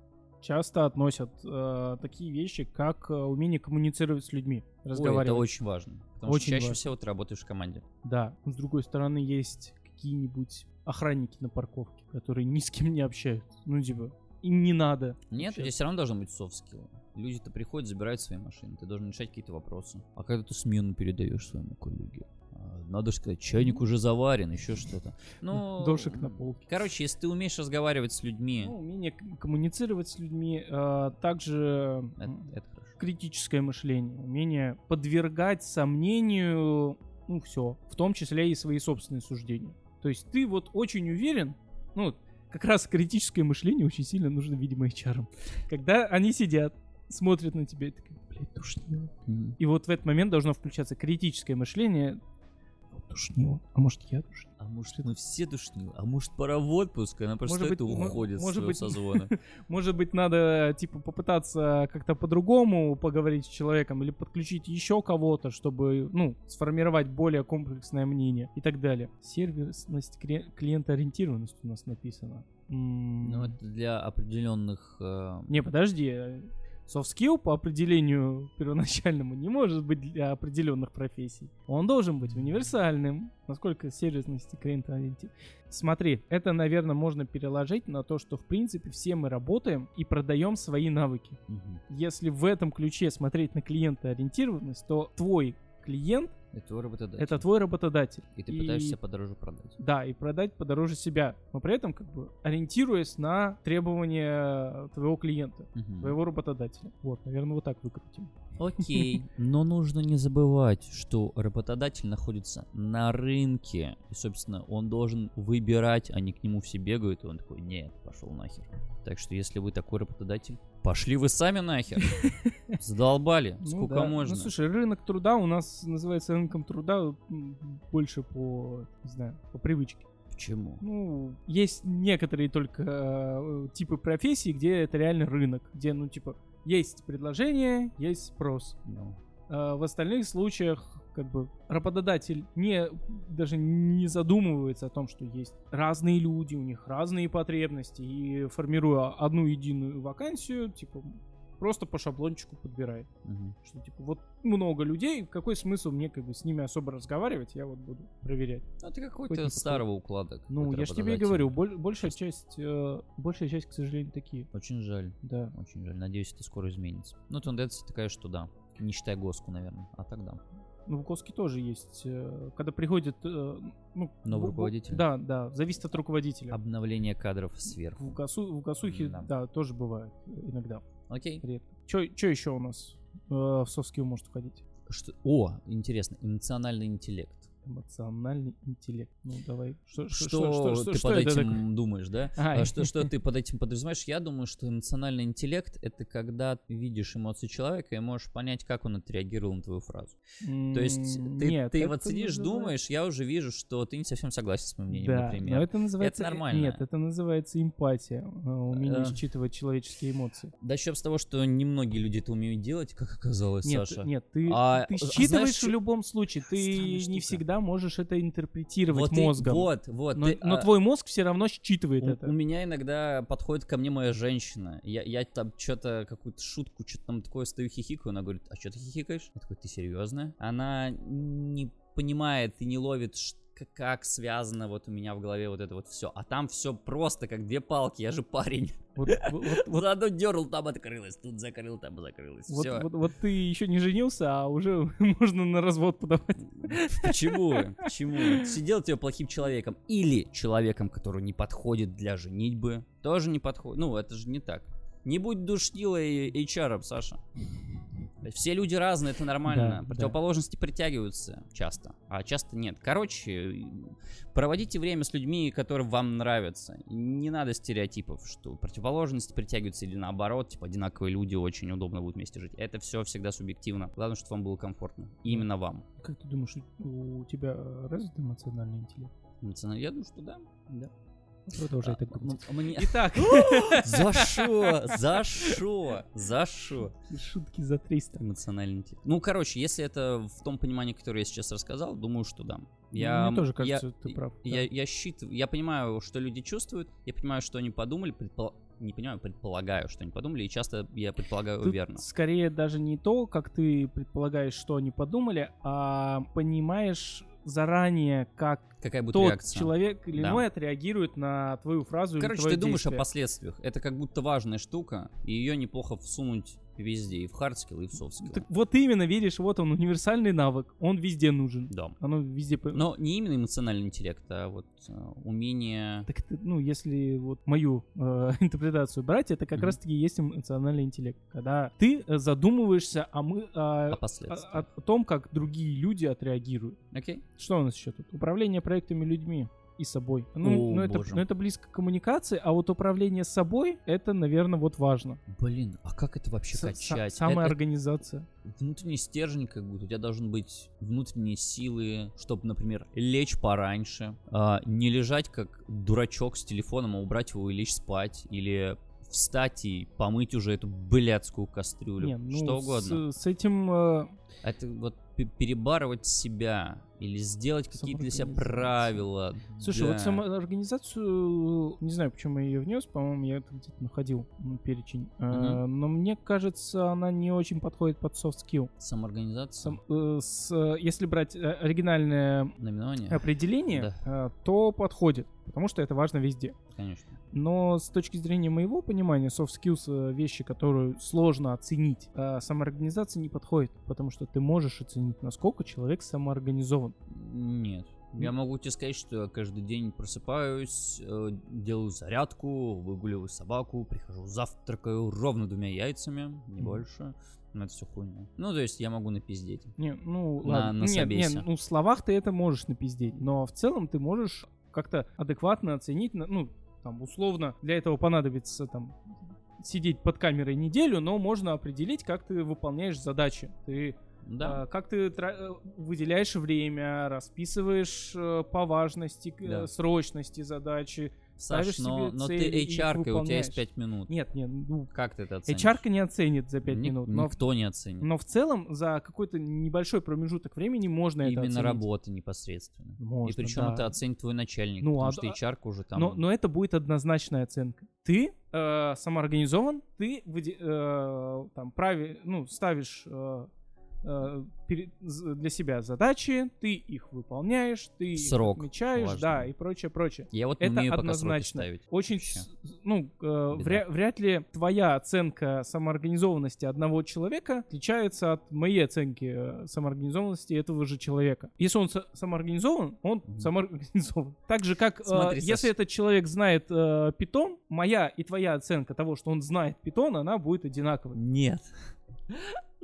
часто относят э, такие вещи, как э, умение коммуницировать с людьми, Ой, разговаривать. это очень важно. Потому Очень что чаще важно. всего ты работаешь в команде. Да. С другой стороны, есть какие-нибудь охранники на парковке, которые ни с кем не общаются. Ну, типа, им не надо. Нет, у общаться. тебя все равно должен быть софт скилл. Люди-то приходят, забирают свои машины, ты должен решать какие-то вопросы. А когда ты смену передаешь своему коллеге? а, Надо же сказать, чайник уже заварен, еще что-то. Ну, Дошик на полке. Короче, если ты умеешь разговаривать с людьми, Ну, умение коммуницировать с людьми, э, также это, это хорошо. критическое мышление, умение подвергать сомнению, ну, все, в том числе и свои собственные суждения. То есть ты вот очень уверен, ну, как раз критическое мышление очень сильно нужно, видимо, HR. Когда они сидят, смотрят на тебя и такие, блядь, тушнило. Мгм. И вот в этот момент должно включаться критическое мышление. Вот тушнило. А может, я тушнил? А может мы все душнилы? А может пора в отпуск? Она просто Может быть, уходит может с быть, своего созвона. Может быть, надо, типа, попытаться как-то по-другому поговорить с человеком или подключить еще кого-то, чтобы, ну, сформировать более комплексное мнение и так далее. Сервисность, клиентоориентированность у нас написано. Ну, это для определенных... э, Не, подожди. Soft skill по определению первоначальному не может быть для определенных профессий. Он должен быть универсальным, насколько сервисность и клиентоориентир- Смотри, это, наверное, можно переложить на то, что, в принципе, все мы работаем и продаем свои навыки. мгм. Если в этом ключе смотреть на клиентоориентированность, то твой клиент Это твой работодатель. это твой работодатель. И ты пытаешься подороже продать. Да, и продать подороже себя, но при этом как бы ориентируясь на требования твоего клиента, Мгм. твоего работодателя. Вот, наверное, вот так выкрутим. Окей, но нужно не забывать, что работодатель находится на рынке. И, собственно, он должен выбирать, а не к нему все бегают, и он такой, нет, пошел нахер. Так что, если вы такой работодатель, пошли вы сами нахер. Задолбали. Ну Сколько да. можно? Ну, слушай, рынок труда у нас называется рынком труда больше по, не знаю, по привычке. Почему? Ну, есть некоторые только э, типы профессий, где это реально рынок, где, ну, типа, есть предложение, есть спрос. Ну, А в остальных случаях как бы работодатель не даже не задумывается о том, что есть разные люди, у них разные потребности, и формируя одну единую вакансию, типа просто по шаблончику подбирает. Мгм. Что типа вот много людей, какой смысл мне как бы с ними особо разговаривать, я вот буду проверять. Ну, Хоть какой-то не старого уклада. Ну, я же тебе и говорю, боль- большая часть, э, большая часть, к сожалению, такие. Очень жаль. Да. Очень жаль. Надеюсь, это скоро изменится. Ну, тенденция такая, что да. Не считая Госку, наверное. А тогда. Ну, в Коске тоже есть. э, Когда приходит, э, ну, Новый руководитель? Да, да, зависит от руководителя. Обновление кадров сверху. В, ГАСУ, в ГАСУхе, Да. да. тоже бывает э, иногда, Окей. редко. Что еще у нас э, в софт может входить? Что... О, интересно. Эмоциональный интеллект. Эмоциональный интеллект. Ну, давай. Что, Что, ты под это этим такое? думаешь, да? А, что, что ты под этим подразумеваешь? Я думаю, что эмоциональный интеллект — это когда ты видишь эмоции человека и можешь понять, как он отреагировал на твою фразу. То есть ты, нет, ты это вот сидишь, называется- думаешь, я уже вижу, что ты не совсем согласен с моим мнением, Да, например. но это называется... э, нормально. Нет, это называется эмпатия. э, Умение Э. считывать человеческие эмоции. Начнем с того, что немногие люди это умеют делать, как оказалось, Нет, Саша. нет, ты, А, ты а считываешь знаешь, в любом случае, ты не штука. Всегда можешь это интерпретировать вот, и- мозгом. вот, вот. но, ты, но а, твой мозг все равно считывает у, это. у меня иногда подходит ко мне моя женщина. Я, я там что-то, какую-то шутку, что-то там такое стою хихикаю, она говорит, а что ты хихикаешь? Я такой, ты серьезно? Она не понимает и не ловит, к- как связано вот у меня в голове вот это вот все. А там все просто, как две палки, я же парень. Вот, вот- вот- Заодно дернул, там открылось, тут закрыл, там закрылось. вот- Все. вот- вот ты еще не женился, а уже можно на развод подавать. Почему? Почему? Сидел тебе плохим человеком. Или человеком, который не подходит для женитьбы. Тоже не подходит. Ну, это же не так. Не будь душнилой HR, Саша. Все люди разные, это нормально. Да, Противоположности притягиваются часто, а часто нет. Короче, проводите время с людьми, которые вам нравятся. Не надо стереотипов, что противоположности притягиваются или наоборот, типа одинаковые люди очень удобно будут вместе жить. Это все всегда субъективно. Главное, чтобы вам было комфортно. И именно вам. Как ты думаешь, у тебя развит эмоциональный интеллект? Эмоционально- Я думаю, что да. да. Продолжай А, так думать. ну, мне- Итак, За шо? За шо? За шо? шутки за 300. Эмоциональный интеллект. Ну, короче, если это в том понимании, которое я сейчас рассказал, думаю, что да. Я, Мне тоже я- кажется, ты прав. Я, да. я считываю, я понимаю, что люди чувствуют, я понимаю, что они подумали, предпол- не понимаю, предполагаю, что они подумали, и часто я предполагаю Тут верно. скорее даже не то, как ты предполагаешь, что они подумали, а понимаешь заранее, как Какая будет тот реакция? человек или Да. иной отреагирует на твою фразу Короче, или твое ты думаешь действие. о последствиях. Это как будто важная штука, и ее неплохо всунуть везде, и в хардскилл, и в софтскилл. Так вот именно, видишь, вот он, универсальный навык, он везде нужен. Да. Оно везде... Но не именно эмоциональный интеллект, а вот э, умение... Так это, ну, если вот мою э, интерпретацию брать, это как Мгм. раз-таки есть эмоциональный интеллект. Когда ты э, задумываешься о, мы, о, О о- о- о том, как другие люди отреагируют. Окей. Что у нас еще тут? Управление проектами людьми и собой. Ну, О, ну, это, ну, это близко к коммуникации, а вот управление собой, это, наверное, вот важно. Блин, а как это вообще С- качать? самая Это- организация. внутренний стержень, как будто у тебя должны быть внутренние силы, чтобы, например, лечь пораньше, а, не лежать как дурачок с телефоном, а убрать его и лечь спать, или встать и помыть уже эту блядскую кастрюлю, Не, ну, что угодно. С, с этим... э, Это вот перебарывать себя или сделать какие-то для себя правила. Слушай, да. вот самоорганизацию, не знаю, почему я ее внес, по-моему, я это где-то находил м, перечень. Э, но мне кажется, она не очень подходит под soft skill. Самоорганизация, Сам- э, с, э, если брать э, оригинальное наименование, определение, э, то подходит, потому что это важно везде. конечно. Но с точки зрения моего понимания, soft skills э, вещи, которые сложно оценить, а самоорганизация не подходит, потому что ты можешь оценить, насколько человек самоорганизован. Нет. Я могу тебе сказать, что я каждый день просыпаюсь, э, делаю зарядку, выгуливаю собаку, прихожу, завтракаю ровно двумя яйцами, не Мгм. больше. Ну, это все хуйня. Ну, то есть я могу напиздеть. Не, ну На- ладно. на нет, нет, собесе. ну в словах ты это можешь напиздеть, но в целом ты можешь как-то адекватно оценить, ну там условно для этого понадобится там сидеть под камерой неделю, но можно определить, как ты выполняешь задачи. Ты Да. А, как ты э, выделяешь время, расписываешь э, по важности, Да. срочности задачи. Саш, но, но ты HR, у тебя есть выполняешь. 5 минут. Нет, нет, ну, Как ты это оценишь? HR не оценит за 5 Ник- минут, но, Никто не оценит. но в целом за какой-то небольшой промежуток времени можно это Именно оценить. работы непосредственно. Можно, и причем да. это оценит твой начальник, Ну, потому а что HR уже там... Но, но это будет однозначная оценка. Ты э, самоорганизован, ты э, там прави, ну, ставишь э, для себя задачи, ты их выполняешь, ты их Срок отмечаешь, важно. да, и прочее, прочее. Я вот не это умею пока однозначно. ставить. Очень, Вообще. ну, э, вря- вряд ли твоя оценка самоорганизованности одного человека отличается от моей оценки э, самоорганизованности этого же человека. Если он са- самоорганизован, он Мгм. самоорганизован. Так же, как э, Смотри, если Саш. этот человек знает э, питон, моя и твоя оценка того, что он знает питон, она будет одинаковой. Нет.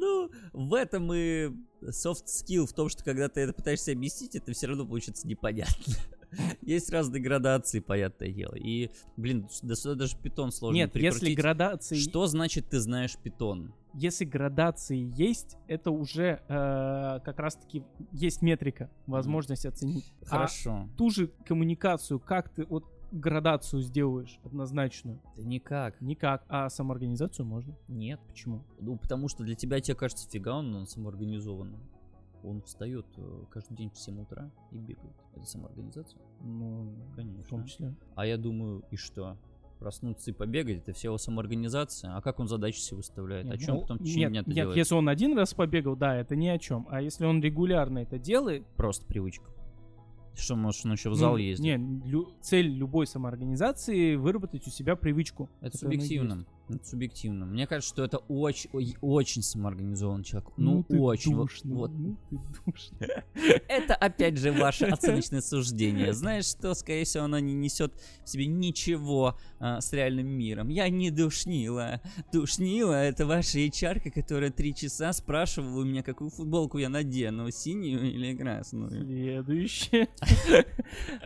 Ну, в этом и soft skill, в том, что когда ты это пытаешься объяснить, это все равно получится непонятно. Есть разные градации, понятное дело. И, блин, да сюда даже питон сложно Нет, если прикрутить. градации, Что значит ты знаешь питон? если градации есть, это уже э, как раз-таки есть метрика, возможность оценить. А Хорошо. ту же коммуникацию, как ты вот градацию сделаешь однозначную? Да никак. Никак. А самоорганизацию можно? Нет. Почему? Ну, потому что для тебя тебе кажется, фига он, он самоорганизованный. Он встает э, каждый день в 7 утра и бегает. Это самоорганизация? Ну, Конечно. в том числе. А я думаю, и что? Проснуться и побегать, это все его самоорганизация. А как он задачи себе выставляет? Нет, о чем ну, потом в течение нет, дня это нет, делает? если он один раз побегал, да, это ни о чем. А если он регулярно это делает, Просто привычка. Что, может, он еще в ну, зал ездит? Не, лю- цель любой самоорганизации выработать у себя привычку. это субъективно. Это субъективно. Мне кажется, что это очень, очень самоорганизованный человек. Ну, ты очень. Душный, вот. ну ты душный. Это опять же ваше оценочное суждение. Знаешь, что, скорее всего, оно не несет в себе ничего а, с реальным миром. Я не душнила. Душнила это ваша HR, которая три часа спрашивала у меня, какую футболку я надену, синюю или красную. Следующее.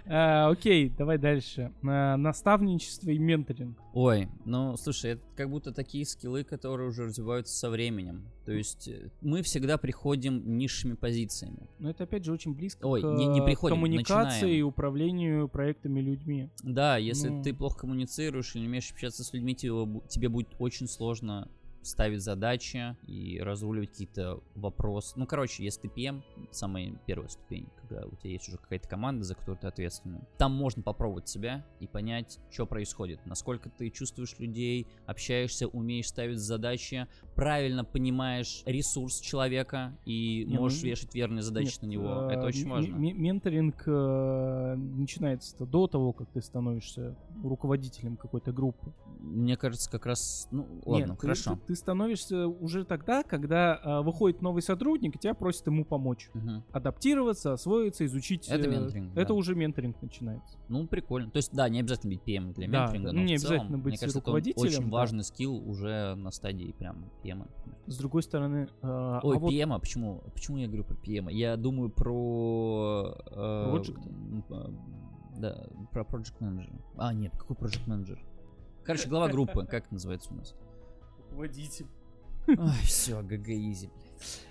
А, Окей, давай дальше. А, Наставничество и менторинг. Ой, ну слушай, это как будто такие скиллы, которые уже развиваются со временем. То есть э, мы всегда приходим низшими позициями. Но это опять же очень близко Ой, к не- не приходим, коммуникации начинаем. и управлению проектами людьми. Да, если Ну. ты плохо коммуницируешь или не умеешь общаться с людьми, тебе, тебе будет очень сложно ставить задачи и разруливать какие-то вопросы. Ну, короче, если ты PM, самая первая ступень, когда у тебя есть уже какая-то команда, за которую ты ответственный, там можно попробовать себя и понять, что происходит, насколько ты чувствуешь людей, общаешься, умеешь ставить задачи, правильно понимаешь ресурс человека и Не, ну, можешь вешать верные задачи Нет, на него. э, Это очень важно. Менторинг э, начинается до того, как ты становишься руководителем какой-то группы. Мне кажется, как раз... Ну, ладно, хорошо. Ты, ты становишься уже тогда, когда э, выходит новый сотрудник, и тебя просят ему помочь. Мгм. Адаптироваться, освоиться, изучить. Это э, менторинг, Это да. уже менторинг начинается. Ну, прикольно. То есть, да, не обязательно быть PM для Да, менторинга, да, но не в целом, обязательно быть мне кажется, это руководителем, очень да. важный скилл уже на стадии прям PM. С другой стороны, э, Ой, а вот PM, почему? Почему я говорю про PM? Я думаю про... э, э, Да, про Project Manager. А, нет, какой Project Manager? Короче, глава группы, как это называется у нас? Руководитель. Ой, все, ГГ изи, блядь.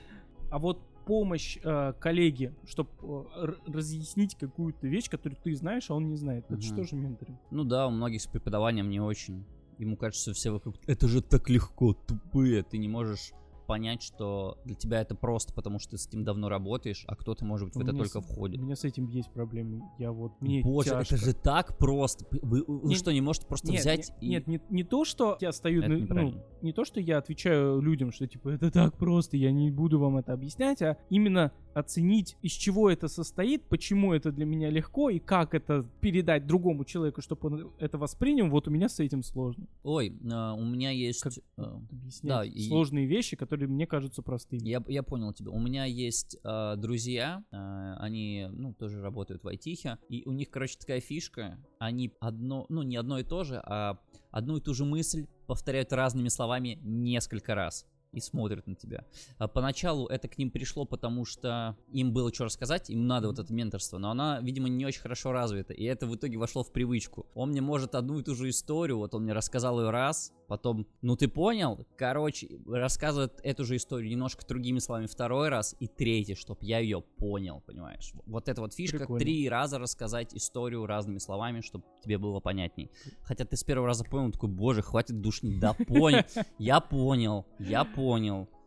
А вот помощь э, коллеге, чтобы разъяснить какую-то вещь, которую ты знаешь, а он не знает. Это что же менторинг? Ну да, у многих с преподаванием не очень. Ему кажется, все вокруг, это же так легко, тупые, ты не можешь понять, что для тебя это просто, потому что ты с этим давно работаешь, а кто-то, может быть, в У это только с- входит. У меня с этим есть проблемы. Я вот мне Боже, тяжко. это же так просто. Вы, вы Не- что, не можете просто нет, взять нет, и... нет, не, не то, что я стою, Это на- ну, не то, что я отвечаю людям, что типа это так просто, я не буду вам это объяснять, а именно оценить, из чего это состоит, почему это для меня легко и как это передать другому человеку, чтобы он это воспринял. Вот у меня с этим сложно. Ой, а, у меня есть... Как- а, Объяснять Да, и- сложные вещи, которые мне кажутся простыми. Я, я понял тебя. У меня есть а, друзья, а, они, ну, тоже работают в айтихе, и у них, короче, такая фишка, они одно, ну, не одно и то же, а одну и ту же мысль повторяют разными словами несколько раз. И смотрят на тебя. А поначалу это к ним пришло, потому что им было что рассказать, им надо вот это менторство, но она, видимо, не очень хорошо развита, и это в итоге вошло в привычку. Он мне может одну и ту же историю, вот он мне рассказал ее раз, потом, ну ты понял, короче, рассказывает эту же историю немножко другими словами второй раз и третий, чтоб я ее понял, понимаешь? Вот это вот фишка, Прикольно. три раза рассказать историю разными словами, чтобы тебе было понятней. Хотя ты с первого раза понял, такой, боже, хватит душнить, да понял, я понял, я понял.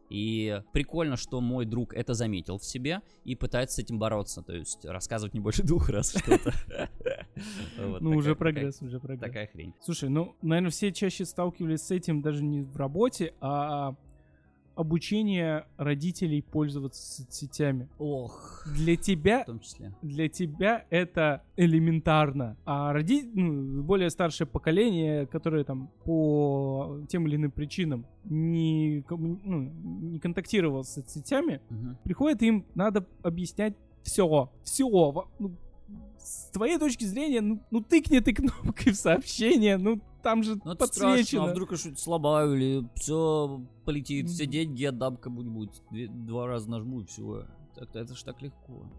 И прикольно, что мой друг это заметил в себе и пытается с этим бороться, то есть рассказывать не больше двух раз что-то. Ну, уже прогресс, уже прогресс. Такая хрень. Слушай, ну, наверное, все чаще сталкивались с этим даже не в работе, а обучение родителей пользоваться соцсетями. Ох, Для тебя в том числе. для тебя это элементарно. А роди... ну, более старшее поколение, которое там по тем или иным причинам не, ну, не контактировало с соцсетями, Мгм. приходит им надо объяснять все. Все. с твоей точки зрения, ну, ну тыкни ты кнопкой в сообщение, ну там же Ну, это страшно, подсвечено. а вдруг я что-то сломаю или все полетит, все деньги отдам кому-нибудь, две- два раза нажму и все. Так-то это ж так легко.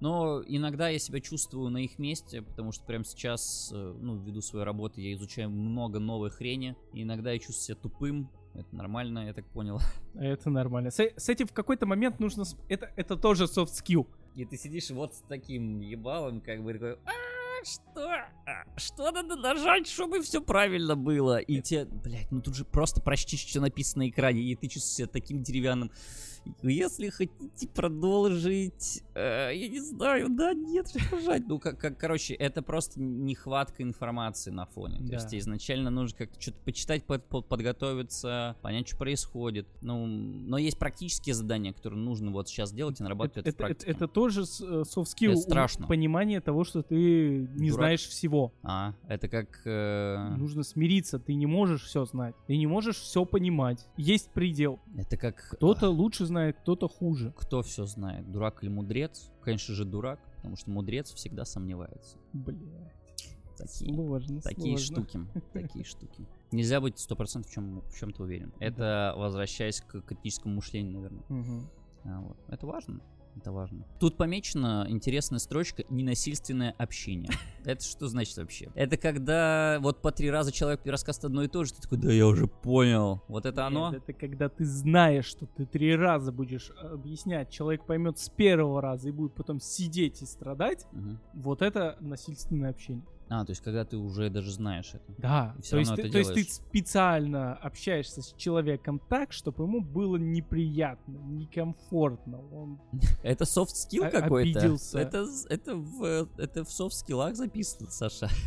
Но иногда я себя чувствую на их месте, потому что прямо сейчас, э, ну, ввиду своей работы, я изучаю много новой хрени. И иногда я чувствую себя тупым. Это нормально, я так понял. Это нормально. С, с этим в какой-то момент нужно... Это, это тоже soft skill. И ты сидишь вот с таким ебалом, как бы такой, «А, что? Что надо нажать, чтобы все правильно было? И тебе, блядь, ну тут же просто прочти, что написано на экране, и ты чувствуешь себя таким деревянным. Если хотите продолжить, э, я не знаю, да, нет, что нажать. Ну, как, как, короче, это просто нехватка информации на фоне. То Да. есть тебе изначально нужно как-то что-то почитать, под- под- подготовиться, понять, что происходит. Ну, но есть практические задания, которые нужно вот сейчас делать и нарабатывать Это, это, в это- это тоже э, soft skill. Это страшно. Понимание того, что ты не Дурак. знаешь всего. А, это как... э, Нужно смириться. Ты не можешь все знать. Ты не можешь все понимать. Есть предел. это как... Кто-то лучше знает, кто-то хуже. Кто все знает, дурак или мудрец? Конечно же дурак, потому что мудрец всегда сомневается. Блять. Такие, Сложно, такие сложно. штуки, такие штуки. Нельзя быть сто процентов в, чем, в чем-то уверен. Это возвращаясь к критическому мышлению, наверное. А, вот. Это важно. Это важно. Тут помечена интересная строчка «ненасильственное общение». Это что значит вообще? Это когда вот по три раза человек рассказывает одно и то же, ты такой, да я уже понял. Вот это оно? Нет, это когда ты знаешь, что ты три раза будешь объяснять, человек поймет с первого раза и будет потом сидеть и страдать. Мгм. Вот это насильственное общение. А, то есть когда ты уже даже знаешь это. Да, то есть, ты, это то есть ты специально общаешься с человеком так, чтобы ему было неприятно, некомфортно. Он Это soft skill какой-то. обиделся. Это, это, в, это в soft скиллах записано, Саша.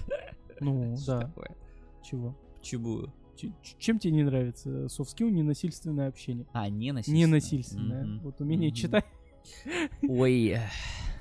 Ну, да. такое? Чего? Почему? Ч- ч- чем тебе не нравится soft skill ненасильственное общение? А, не насильственное. Ненасильственное. Мгм. Вот умение Мгм. читать. Ой,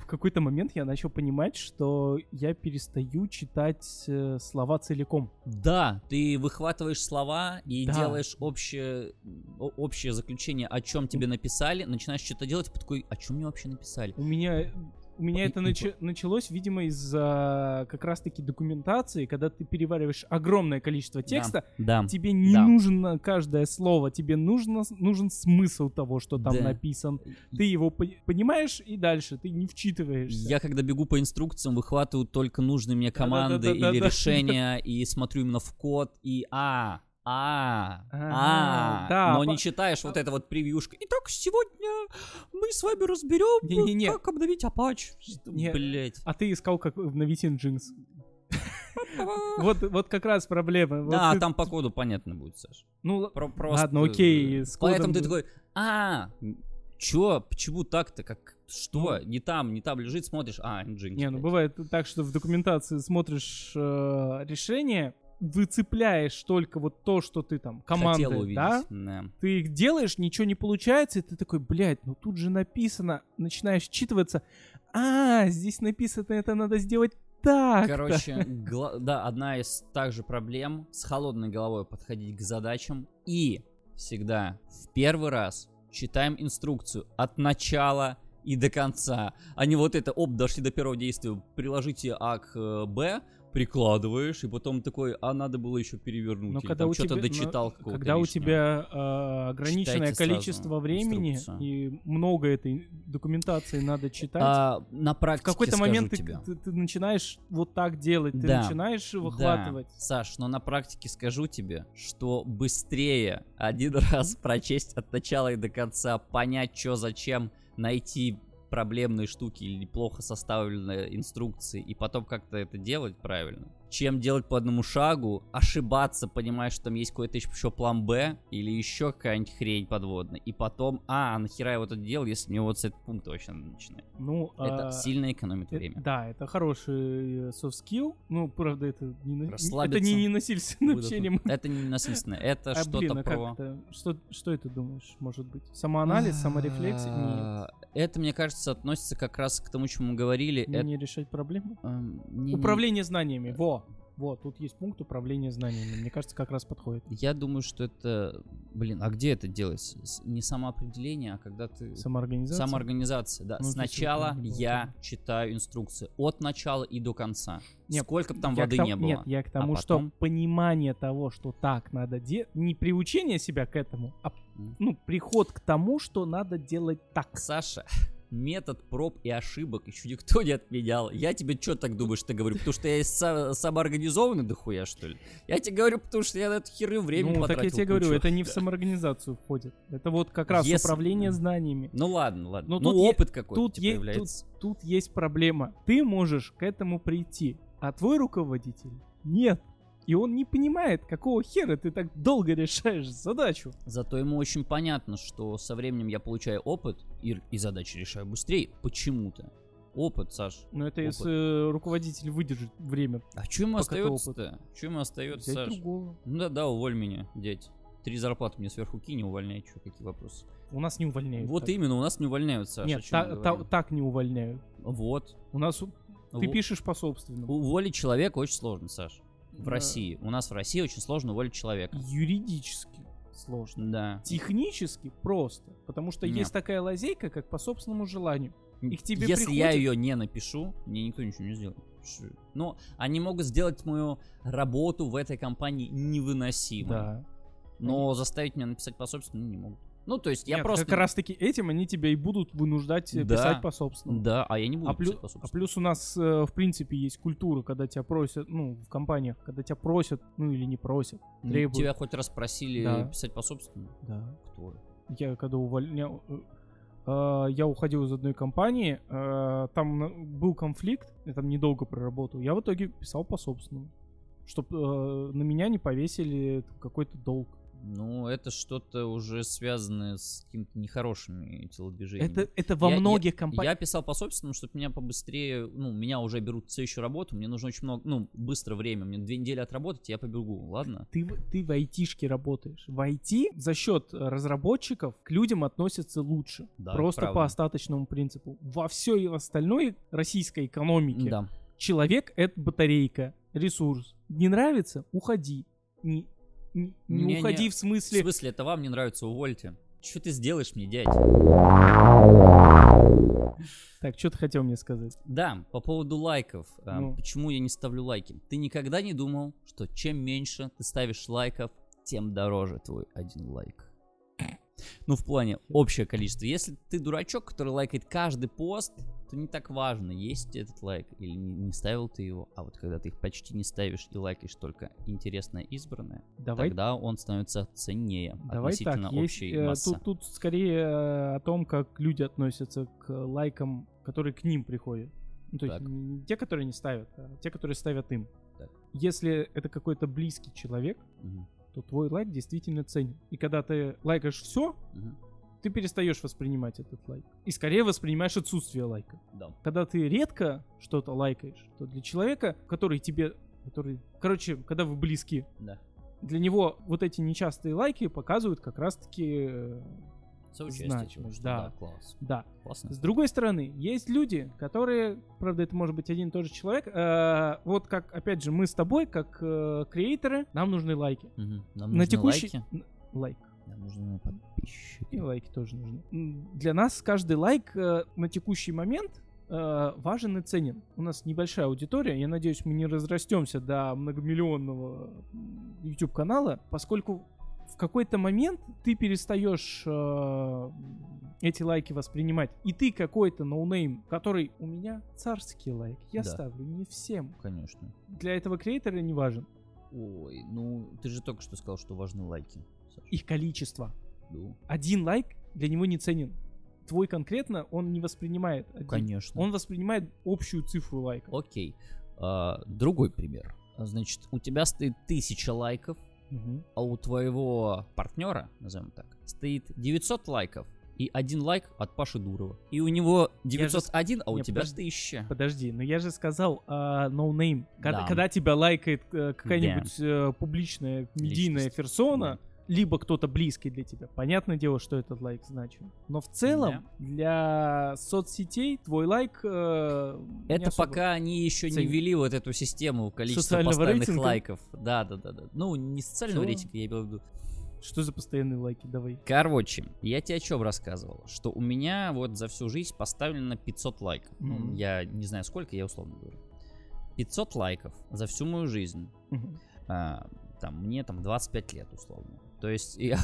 какой-то момент я начал понимать, что я перестаю читать э, слова целиком. да, ты выхватываешь слова и Да. делаешь общее, общее заключение, о чем тебе написали, начинаешь что-то делать, и такой, о чем мне вообще написали? У меня у меня это и начи- началось, видимо, из-за как раз-таки документации, когда ты перевариваешь огромное количество текста, Да. тебе не Да. нужно каждое слово, тебе нужно, нужен смысл того, что там Да. написан. Ты его по- понимаешь и дальше, ты не вчитываешься. Я когда бегу по инструкциям, выхватываю только нужные мне команды Да-да-да-да-да. или решения и смотрю именно в код и а, а, а, да, но не читаешь вот это вот превьюшка. Итак, сегодня мы с вами разберем, как обновить Apache. Блять. А ты искал, как обновить Nginx. Вот, вот как раз проблема. Да, там по коду понятно будет, Саш. Ну, просто, ладно, окей, Поэтому ты такой, а, чё, почему так-то, как, что, не там, не там лежит, смотришь, а, Nginx. Не, ну блядь». бывает так, что в документации смотришь э, решение, выцепляешь только вот то, что ты там Хотел увидеть. да? да. Ты их делаешь, ничего не получается, и ты такой, блядь, ну тут же написано, начинаешь читываться, а, здесь написано, это надо сделать так. Короче, гла- да, одна из также проблем с холодной головой подходить к задачам и всегда в первый раз читаем инструкцию от начала и до конца. А не вот это, оп, дошли до первого действия, приложите А к э, Б, прикладываешь, и потом такой, а надо было еще перевернуть. Но или когда там у что-то тебя, дочитал но какого-то когда у лишнего. тебя э, ограниченное Читайте количество времени инструкцию. и много этой документации надо читать, А, на в практике какой-то скажу момент ты, тебе. ты- ты начинаешь вот так делать, ты Да, начинаешь Да, выхватывать. Саш, но на практике скажу тебе, что быстрее один раз прочесть от начала и до конца, понять, что зачем, найти проблемные штуки или плохо составленные инструкции, и потом как-то это делать правильно, чем делать по одному шагу, ошибаться, понимая, что там есть какой-то еще план Б или еще какая-нибудь хрень подводная, и потом, а, нахера я вот это делал, если мне вот с этого пункта вообще надо начинать. Ну, Это а, сильно экономит э, время. Да, это хороший э, soft skill. Ну, правда, это не, это не ненасильственное общение. Это не насильственно, это А, что-то блин, а про... это? Что, что это думаешь, может быть? Самоанализ, саморефлексия? Нет. А, Это, мне кажется, относится как раз к тому, чему мы говорили. Это, Не решать проблемы? эм, не- не- Управление знаниями. Во. Во, тут есть пункт управления знаниями. Мне кажется, как раз подходит. Я думаю, что это... Блин, а где это делается? Не самоопределение, а когда ты... Самоорганизация. Самоорганизация, да. Ну, Сначала вот, вот, я читаю инструкции. От начала и до конца. Нет, Сколько бы там воды тому- не было. Нет, я к тому, потом? что понимание того, что так надо делать, не приучение себя к этому, а ну, приход к тому, что надо делать так. Саша, метод проб и ошибок еще никто не отменял. Я тебе что так думаешь, ты говорю? Потому что я са- самоорганизованный дохуя, что ли? Я тебе говорю, потому что я на эту херню время ну, так я потратил тебе говорю, это не в самоорганизацию входит. Это вот как раз Если- управление знаниями. Ну ладно, ладно. Но Ну, тут е- опыт какой-то Тут, е- тут, появляется. тут есть проблема. Ты можешь к этому прийти, а твой руководитель нет. И он не понимает, какого хера ты так долго решаешь задачу. Зато ему очень понятно, что со временем я получаю опыт и, и задачи решаю быстрее. Почему-то. Опыт, Саш. Но это Опыт. если руководитель выдержит время. А что ему остается-то? Что ему остается, Взять Саш? другого. Ну да, да, уволь меня, дядь. Три зарплаты мне сверху кинь, увольняй, что, какие вопросы? У нас не увольняют. вот так. именно, у нас не увольняют, Саша. Нет, та- та- так не увольняют. Вот. У нас ты пишешь по собственному. Уволить человека очень сложно, Саш. В Да. России. У нас в России очень сложно уволить человека. Юридически сложно. Да. Технически просто. Потому что Нет. есть такая лазейка, как по собственному желанию. И к тебе Если я приходит- ее не напишу, мне никто ничего не сделает. Но они могут сделать мою работу в этой компании невыносимой. Да. Но заставить меня написать по собственному не могут. Ну, то есть я Нет, просто... Как раз таки этим они тебя и будут вынуждать э, Да. писать по собственному. Да, а я не буду А, плю- писать по а собственному. плюс у нас, э, в принципе, есть культура, когда тебя просят, ну, в компаниях, когда тебя просят, ну, или не просят. М, требуют. Тебя хоть раз просили Да. писать по собственному? Да. Кто? Я когда увольнял... э, я уходил из одной компании, там был конфликт, я там недолго проработал. Я в итоге писал по собственному, чтобы на меня не повесили какой-то долг. Ну, это что-то уже связанное с какими-то нехорошими телодвижениями. Это, это во Я- я- многих Я компаниях. писал по собственному, чтобы меня побыстрее, ну, меня уже берут в следующую работу, мне нужно очень много, ну, быстро время, мне две недели отработать, я побегу, ладно? Ты, ты в айтишке работаешь. В IT за счет разработчиков к людям относятся лучше. Да, Просто правда. по остаточному принципу. Во всей остальной российской экономике Да. человек это батарейка, ресурс. Не нравится? Уходи. Не, не, не уходи в В смысле. смысле, это вам не нравится, увольте. Что ты сделаешь мне, дядь? Так, что ты хотел мне сказать? Да, по поводу лайков. а, Ну. Почему я не ставлю лайки? Ты никогда не думал, что чем меньше ты ставишь лайков, тем дороже твой один лайк? Ну, в плане общее количество. Если ты дурачок, который лайкает каждый пост, то не так важно, есть этот лайк или не, не ставил ты его. А вот когда ты их почти не ставишь и лайкаешь только интересное избранное, Давай, тогда он становится ценнее давай относительно так. Есть, общей э, массы. тут, тут скорее э, о том, как люди относятся к лайкам, которые к ним приходят. Ну, то есть Так. не те, которые не ставят, а те, которые ставят им. Так. Если это какой-то близкий человек, Мгм, то твой лайк действительно ценен. И когда ты лайкаешь все, мгм. Ты перестаешь воспринимать этот лайк. И скорее воспринимаешь отсутствие лайка. Да. Когда ты редко что-то лайкаешь, то для человека, который тебе... Который, короче, когда вы близки, Да. для него вот эти нечастые лайки показывают как раз-таки... э, Соучастие, Значимость, что да. класс. Да. Классно. С другой стороны, есть люди, которые, правда, это может быть один и тот же человек, э, вот как, опять же, мы с тобой, как э, креаторы, нам нужны лайки. Мгм. Нам На нужны текущий... лайки. Лайк. Нам нужны подписчики. И лайки тоже нужны. Для нас каждый лайк э, на текущий момент э, важен и ценен. У нас небольшая аудитория. Я надеюсь, мы не разрастемся до многомиллионного YouTube канала, поскольку в какой-то момент ты перестаешь э, эти лайки воспринимать. И ты какой-то ноунейм, который у меня царский лайк. Я Да. ставлю не всем. Конечно. Для этого креатора не важен. Ой, ну ты же только что сказал, что важны лайки. Их количество. Ну, Один лайк для него не ценен. Твой конкретно он не воспринимает. один. конечно. Он воспринимает общую цифру лайков. Окей. А, другой пример. Значит, у тебя стоит тысяча лайков, Мгм. а у твоего партнера, назовем так, стоит 900 лайков и один лайк от Паши Дурова. И у него 901, а у Не, тебя подожди. 1000. Подожди, но я же сказал а, no name. Когда, Да. когда тебя лайкает э, какая-нибудь э, публичная медийная Личность. персона, либо кто-то близкий для тебя, понятное дело, что этот лайк значим. Но в целом для соцсетей твой лайк э, не Это пока они еще не ценят. ввели вот эту систему количества постоянных рейтинга? лайков. Да, да, да, да. Ну, не социального Чё? рейтинга, я имел в виду. Что за постоянные лайки? Давай. Короче, я тебе о чем рассказывал? Что у меня вот за всю жизнь поставлено 500 лайков. Ну, Мгм. я не знаю сколько, я условно говорю. 500 лайков за всю мою жизнь. Мгм. А, там, мне там 25 лет условно. То есть я...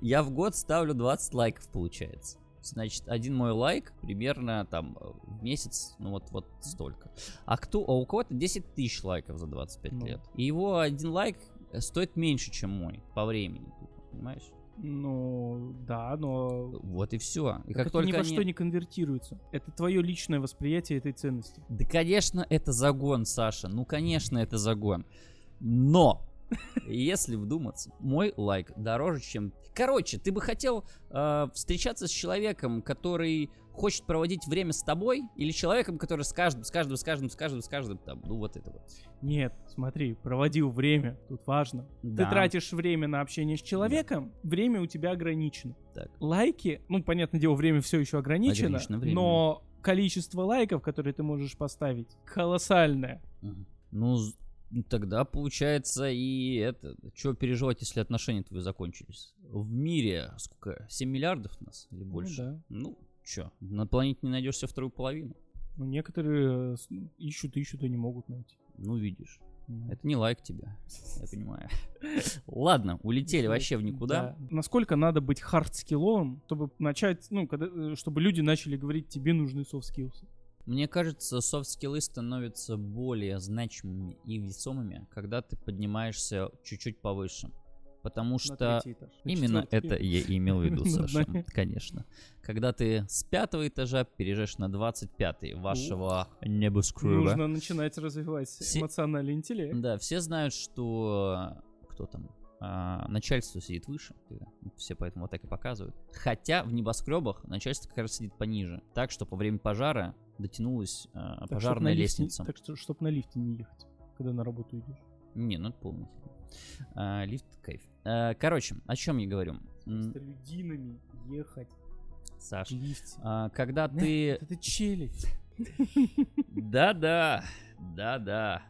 я... в год ставлю 20 лайков, получается. Значит, один мой лайк примерно там э, в месяц, ну вот, вот столько. А кто, а у кого-то 10 тысяч лайков за 25 Ну. лет. И его один лайк э, стоит меньше, чем мой по времени. Понимаешь? Ну, да, но Вот и все. И как это только ни во они- что не конвертируется. Это твое личное восприятие этой ценности. Да, конечно, это загон, Саша. Ну, конечно, это загон. Но, если вдуматься, мой лайк дороже, чем... Короче, ты бы хотел э, встречаться с человеком, который хочет проводить время с тобой, или человеком, который с каждым, с каждым, с каждым, с каждым, с каждым, там, ну вот это вот. Нет, смотри, проводил время, тут важно. Да. Ты тратишь время на общение с человеком, время у тебя ограничено. Так. Лайки, ну, понятное дело, время все еще ограничено, Ограничено время. но количество лайков, которые ты можешь поставить, колоссальное. З- ну, тогда получается и это... Чего переживать, если отношения твои закончились? В мире сколько? 7 миллиардов нас или больше? да. Ну, чё, на планете не найдешь себе вторую половину. Ну, некоторые э, с- ищут, ищут и не могут найти. Ну, видишь. Ну. Это не лайк тебя, я понимаю. Ладно, улетели вообще в никуда. Да. Насколько надо быть хардскилловым, чтобы начать, ну, когда, э, чтобы люди начали говорить, тебе нужны soft skills. Мне кажется, софт-скиллы становятся более значимыми и весомыми, когда ты поднимаешься чуть-чуть повыше. Потому что именно это я имел в виду, Саша, конечно. Когда ты с пятого этажа переезжаешь на 25 вашего небоскреба. Нужно начинать развивать эмоциональный интеллект. Да, все знают, что кто там а, начальство сидит выше, все поэтому вот так и показывают. Хотя в небоскребах начальство как раз сидит пониже, так что по время пожара дотянулась а, Так, пожарная на лифте- лестница. так что, чтобы на лифте не ехать, когда на работу идешь. Не, ну это полный. А, лифт кайф. А, короче, о чем я говорю? С людинами ехать Саш, в лифте. а, когда Да, ты Это челюсть. Да-да, да-да.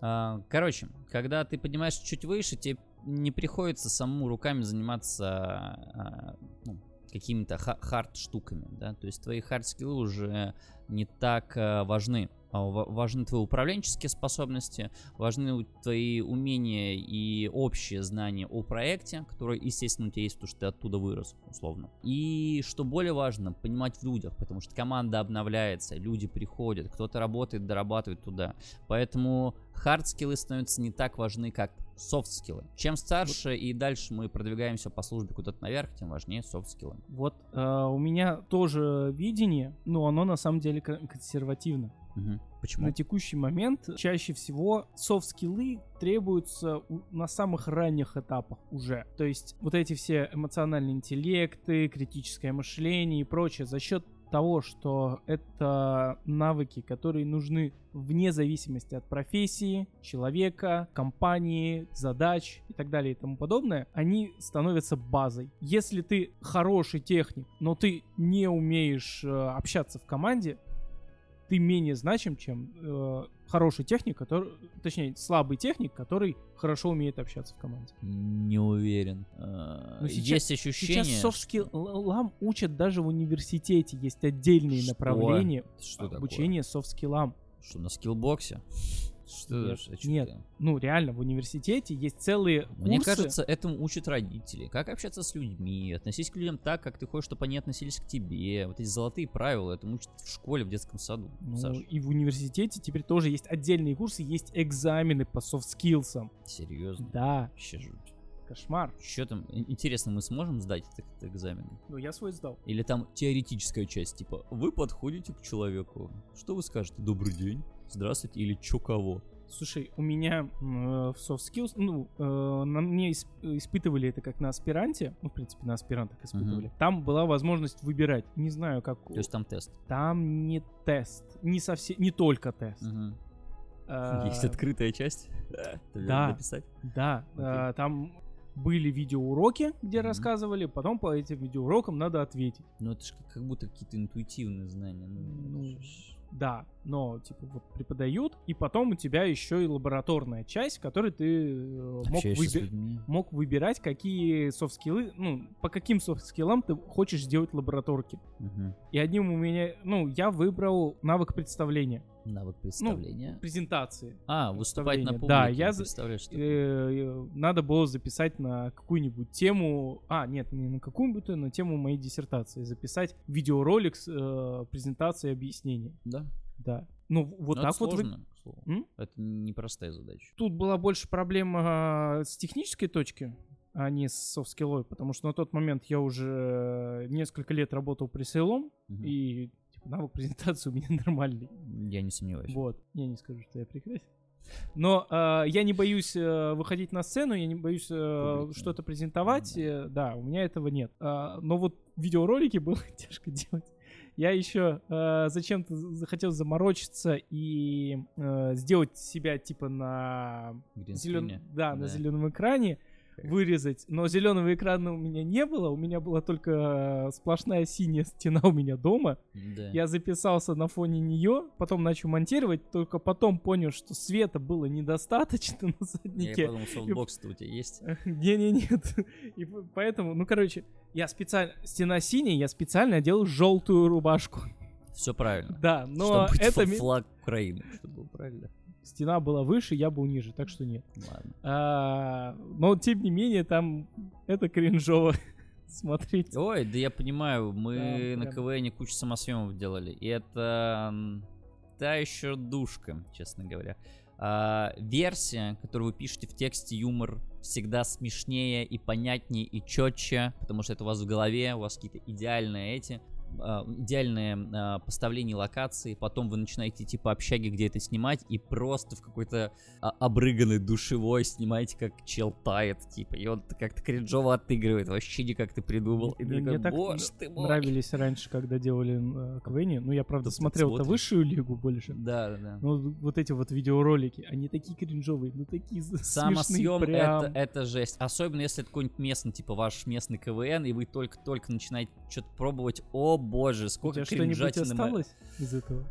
А, Короче, когда ты поднимаешься чуть выше, тебе не приходится самому руками заниматься а, ну, какими-то ха- хард-штуками, да, то есть твои хард-скиллы уже не так а, важны. А ва- Важны твои управленческие способности, важны твои умения и общие знания о проекте, которые, естественно, у тебя есть, потому что ты оттуда вырос, условно. И, что более важно, понимать в людях, потому что команда обновляется, люди приходят, кто-то работает, дорабатывает туда. Поэтому хард-скиллы становятся не так важны, как софт-скиллы. Чем старше и дальше мы продвигаемся по службе куда-то наверх, тем важнее софт-скиллы. Вот э, у меня тоже видение, но оно на самом деле кон- консервативно. Мгм. Почему? На текущий момент чаще всего софт-скиллы требуются у- на самых ранних этапах уже. То есть вот эти все эмоциональные интеллекты, критическое мышление и прочее за счет того, что это навыки, которые нужны вне зависимости от профессии, человека, компании, задач и так далее и тому подобное, они становятся базой. Если ты хороший техник, но ты не умеешь э, общаться в команде, ты менее значим, чем э, хороший техник, который, точнее, слабый техник, который хорошо умеет общаться в команде. Не уверен. А, Ну, сейчас- Есть ощущение... Сейчас софт-скиллам учат даже в университете, есть отдельные Что? направления Что такое? обучения софт-скиллам. Что, на скиллбоксе? Что, Нет, ж- а нет. ты? Ну, реально, в университете есть целые Мне курсы. кажется, этому учат родители. Как общаться с людьми, относись к людям так, как ты хочешь, чтобы они относились к тебе. Вот эти золотые правила, это учат в школе, в детском саду. Ну, Саш, и в университете теперь тоже есть отдельные курсы, есть экзамены по софт-скиллсам. серьезно. Да, Вообще жуть. кошмар. Что там? Ин- Интересно, мы сможем сдать этот экзамен? Ну, я свой сдал. Или там теоретическая часть, типа, вы подходите к человеку. Что вы скажете? Добрый день. Здравствуйте. Или чё кого? Слушай, у меня э, в soft skills, ну, э, на мне исп- испытывали это как на аспиранте, ну, в принципе, на аспирантах испытывали. Там была возможность выбирать. Не знаю, как... То есть там тест. Там не тест, не совсем, не только тест. Мгм. Э, Есть открытая часть? да. Написать? Да, э, там были видеоуроки, где рассказывали, потом по этим видеоурокам надо ответить. Ну это же как, будто какие-то интуитивные знания. Ну, Ну, Да, но типа вот преподают, и потом у тебя еще и лабораторная часть, в которой ты э, мог, выби- мог выбирать, какие софт-скиллы, ну, по каким софт-скиллам ты хочешь сделать лабораторки. Мгм. И одним у меня, ну, я выбрал навык представления, Навык представления. презентации. а, выступать на публике. Да, я представляешь, что Э, э, Надо было записать на какую-нибудь тему, а, нет, не на какую-нибудь, на тему моей диссертации, записать видеоролик с э, презентацией и объяснением. Да. Да. Ну, вот Но так это вот. вы- сложно, к слову. М? Это непростая задача. Тут была больше проблема с технической точки, а не с софт-скиллой, потому что на тот момент я уже несколько лет работал пресейлом, Мгм. и типа, навык презентации у меня нормальный. Я не сомневаюсь. Вот. Я не скажу, что я прекрасен. Но э, я не боюсь э, выходить на сцену, я не боюсь э, что-то презентовать. э, да, у меня этого нет. А, но вот видеоролики было тяжко делать. Я еще э, зачем-то захотел заморочиться и э, сделать себя типа на зелен... Гринскрине? да, на Да. зеленом экране. Вырезать. Но зеленого экрана у меня не было. У меня была только э, сплошная синяя стена у меня дома. Да. Я записался на фоне нее, потом начал монтировать, только потом понял, что света было недостаточно на Я заднике. подумал, софтбокс-то у тебя есть? Не-не-нет. И п- поэтому, ну, короче, я специально... Стена синяя, я специально одел желтую рубашку. Все правильно. Да, но Чтобы это... флаг Украины, чтобы было правильно. Стена была выше, я был ниже, так что нет. Ладно. А, но, тем не менее, там это кринжово смотреть. Ой, да я понимаю, мы Да, на прям. КВН кучу самосъемов делали. И это та еще душка, честно говоря. А, версия, которую вы пишете в тексте юмор, всегда смешнее и понятнее и четче, потому что это у вас в голове, у вас какие-то идеальные эти идеальное а, поставление локации, потом вы начинаете идти по общаге, где это снимать, и просто в какой-то а, обрыганной душевой снимаете, как чел тает, типа, и он как-то кринжово отыгрывает, вообще никак ты придумал. И ты Мне, такой, мне так боже ты мой. нравились раньше, когда делали э, КВН. Ну, я, правда, Ты смотрел-то смотришь? высшую лигу больше. Да, да, да. Но вот эти вот видеоролики, они такие кринжовые, ну такие Самосъем прям. это, это жесть. Особенно если это какой-нибудь местный, типа ваш местный КВН, и вы только-только начинаете что-то пробовать. О боже, У сколько тебя что-нибудь кринжатины мы- осталось из этого?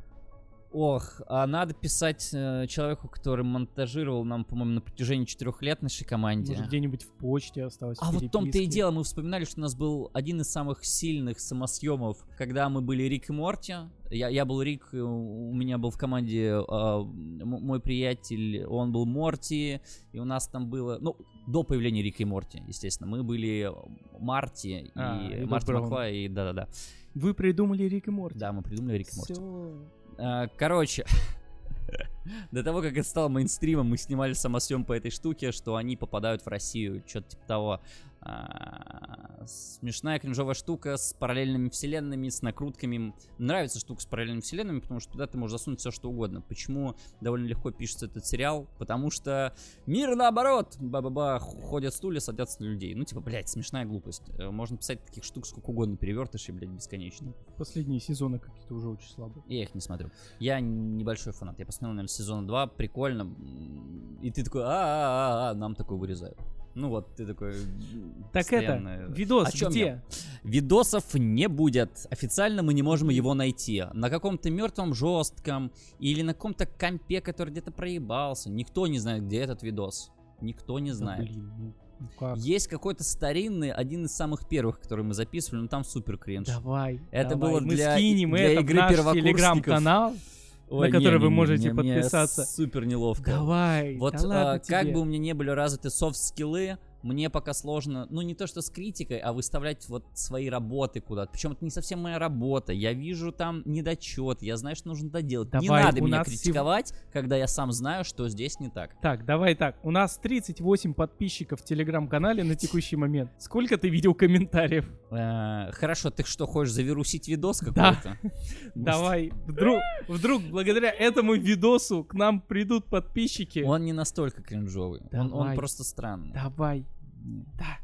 Ох, а надо писать э, человеку, который монтажировал нам, по-моему, на протяжении четырех лет нашей команде. Может, где-нибудь в почте осталось? А вот в том-то и дело, мы вспоминали, что у нас был один из самых сильных самосъемов, когда мы были Рик и Морти. Я, я был Рик, и у у меня был в команде м- мой приятель, он был Морти, и у нас там было, ну, до появления Рика и Морти, естественно, мы были Марти А, и и Марти. Маклай, и да-да-да. Вы придумали Рик и Морти. Да, мы придумали Рик и Морти. А, Короче, до того, как это стало мейнстримом, мы снимали самосъем по этой штуке, что они попадают в Россию, что-то типа того. А, Смешная кринжовая штука с параллельными вселенными, с накрутками. Нравится штука с параллельными вселенными, потому что туда ты можешь засунуть все что угодно. Почему довольно легко пишется этот сериал? Потому что мир наоборот. Ба-ба-ба, ходят стулья, садятся на людей. Ну, типа, блядь, смешная глупость. Э, Можно писать таких штук сколько угодно, перевертышей, блядь, бесконечно. Последние сезоны какие-то уже очень слабые. Я их не смотрю. Я небольшой фанат. Я посмотрел, наверное, сезона 2. Прикольно. И ты такой, а-а-а, нам такое вырезают. Ну вот, ты такой... Так это, постоянно- видос О чём где? я? Видосов не будет. Официально мы не можем его найти. На каком-то мертвом жестком или на каком-то компе, который где-то проебался. Никто не знает, где этот видос. Никто не Да знает. блин, ну, ну как? Есть какой-то старинный, один из самых первых, который мы записывали, но там супер кринж. Давай. Это давай, было мы для- скинем для это игры в наш первокурсников. телеграм-канал. Ой, на который вы не-не-не, можете мне- мне подписаться. Супер неловко. Давай. Вот да ладно а, как тебе. бы у меня не были развиты софт-скиллы, мне пока сложно, ну не то что с критикой, а выставлять вот свои работы куда-то. Причем это не совсем моя работа. Я вижу там недочет, я знаю, что нужно доделать. не Давай, надо у меня нас сев- критиковать, когда я сам знаю, что здесь не так. Так, давай так. У нас 38 подписчиков в телеграм-канале на текущий момент. Сколько ты видел комментариев? Э, хорошо, ты что, хочешь завирусить видос какой-то? Давай. Вдруг, вдруг благодаря этому видосу к нам придут подписчики. Он не настолько кринжовый. Он, просто странный. Давай. Да.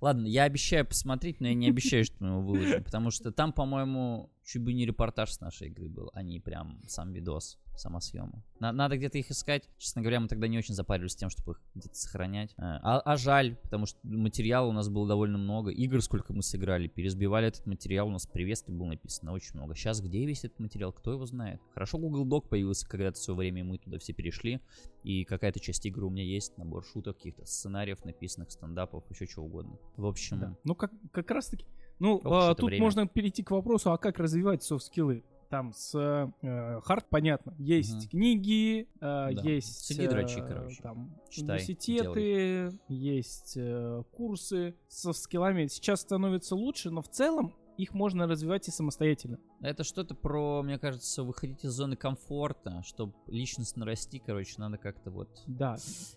Ладно, я обещаю посмотреть, но я не обещаю, что мы его выложим, потому что там, по-моему, чуть бы не репортаж с нашей игры был, а не прям сам видос, сама съема. надо где-то их искать. Честно говоря, мы тогда не очень запаривались тем, чтобы их где-то сохранять. А, а- а жаль, потому что материала у нас было довольно много. Игр сколько мы сыграли, пересбивали этот материал, у нас в приветствии было написано очень много. Сейчас где весь этот материал, кто его знает? Хорошо, Google Doc появился когда-то в свое время, и мы туда все перешли. И какая-то часть игры у меня есть, набор шуток, каких-то сценариев написанных, стендапов, еще чего угодно. В общем, Да. Ну, как, как раз таки. Ну, а, тут время. можно перейти к вопросу, а как развивать софт-скиллы? Там с э, хард понятно. Есть Мгм. книги, э, есть Сиди, дрочи, э, короче. там Читай, университеты, есть э, курсы со скиллами. Сейчас становится лучше, но в целом их можно развивать и самостоятельно. Это что-то про, мне кажется, выходить из зоны комфорта, чтобы личностно расти, короче, надо как-то вот Да.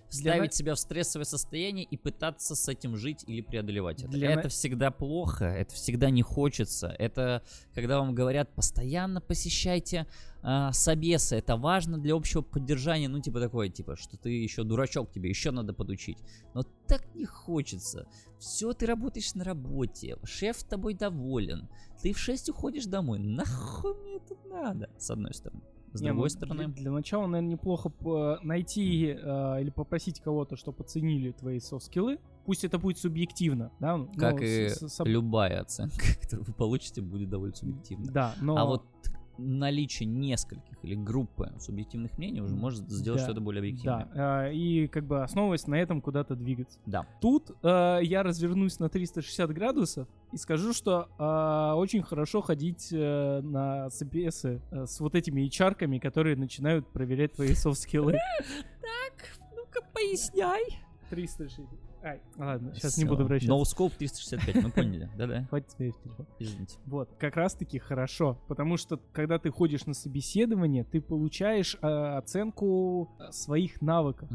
ставить на- себя в стрессовое состояние и пытаться с этим жить или преодолевать это. Для Это всегда плохо, это всегда не хочется. Это когда вам говорят, постоянно посещайте а, собесы, это важно для общего поддержания, ну типа такое, типа, что ты еще дурачок, тебе еще надо подучить. Но так не хочется. Все, ты работаешь на работе, шеф тобой доволен, ты в 6 уходишь домой. Нахуй мне это надо? С одной стороны. С Не, другой ну, стороны, Для, для начала, наверное, неплохо п- найти э, или попросить кого-то, чтобы оценили твои софт-скиллы. Пусть это будет субъективно, да? ну, как с- и с- с- любая оценка, которую вы получите, будет довольно субъективна. Да, но... А вот наличие нескольких или группы субъективных мнений уже может сделать Да, что-то более объективное. Да, э, и как бы основываясь на этом куда-то двигаться. Да. Тут э, я развернусь на 360 градусов и скажу, что э, очень хорошо ходить э, на собесы э, с вот этими HR-ками, которые начинают проверять твои софт-скиллы. Так, ну-ка поясняй. 360. Ай, ладно, сейчас не буду No вращаться. scope 365, мы поняли, да-да, Хватит смотреть телефон. извините. Вот, как раз-таки хорошо, потому что когда ты ходишь на собеседование, ты получаешь э, оценку э, своих навыков.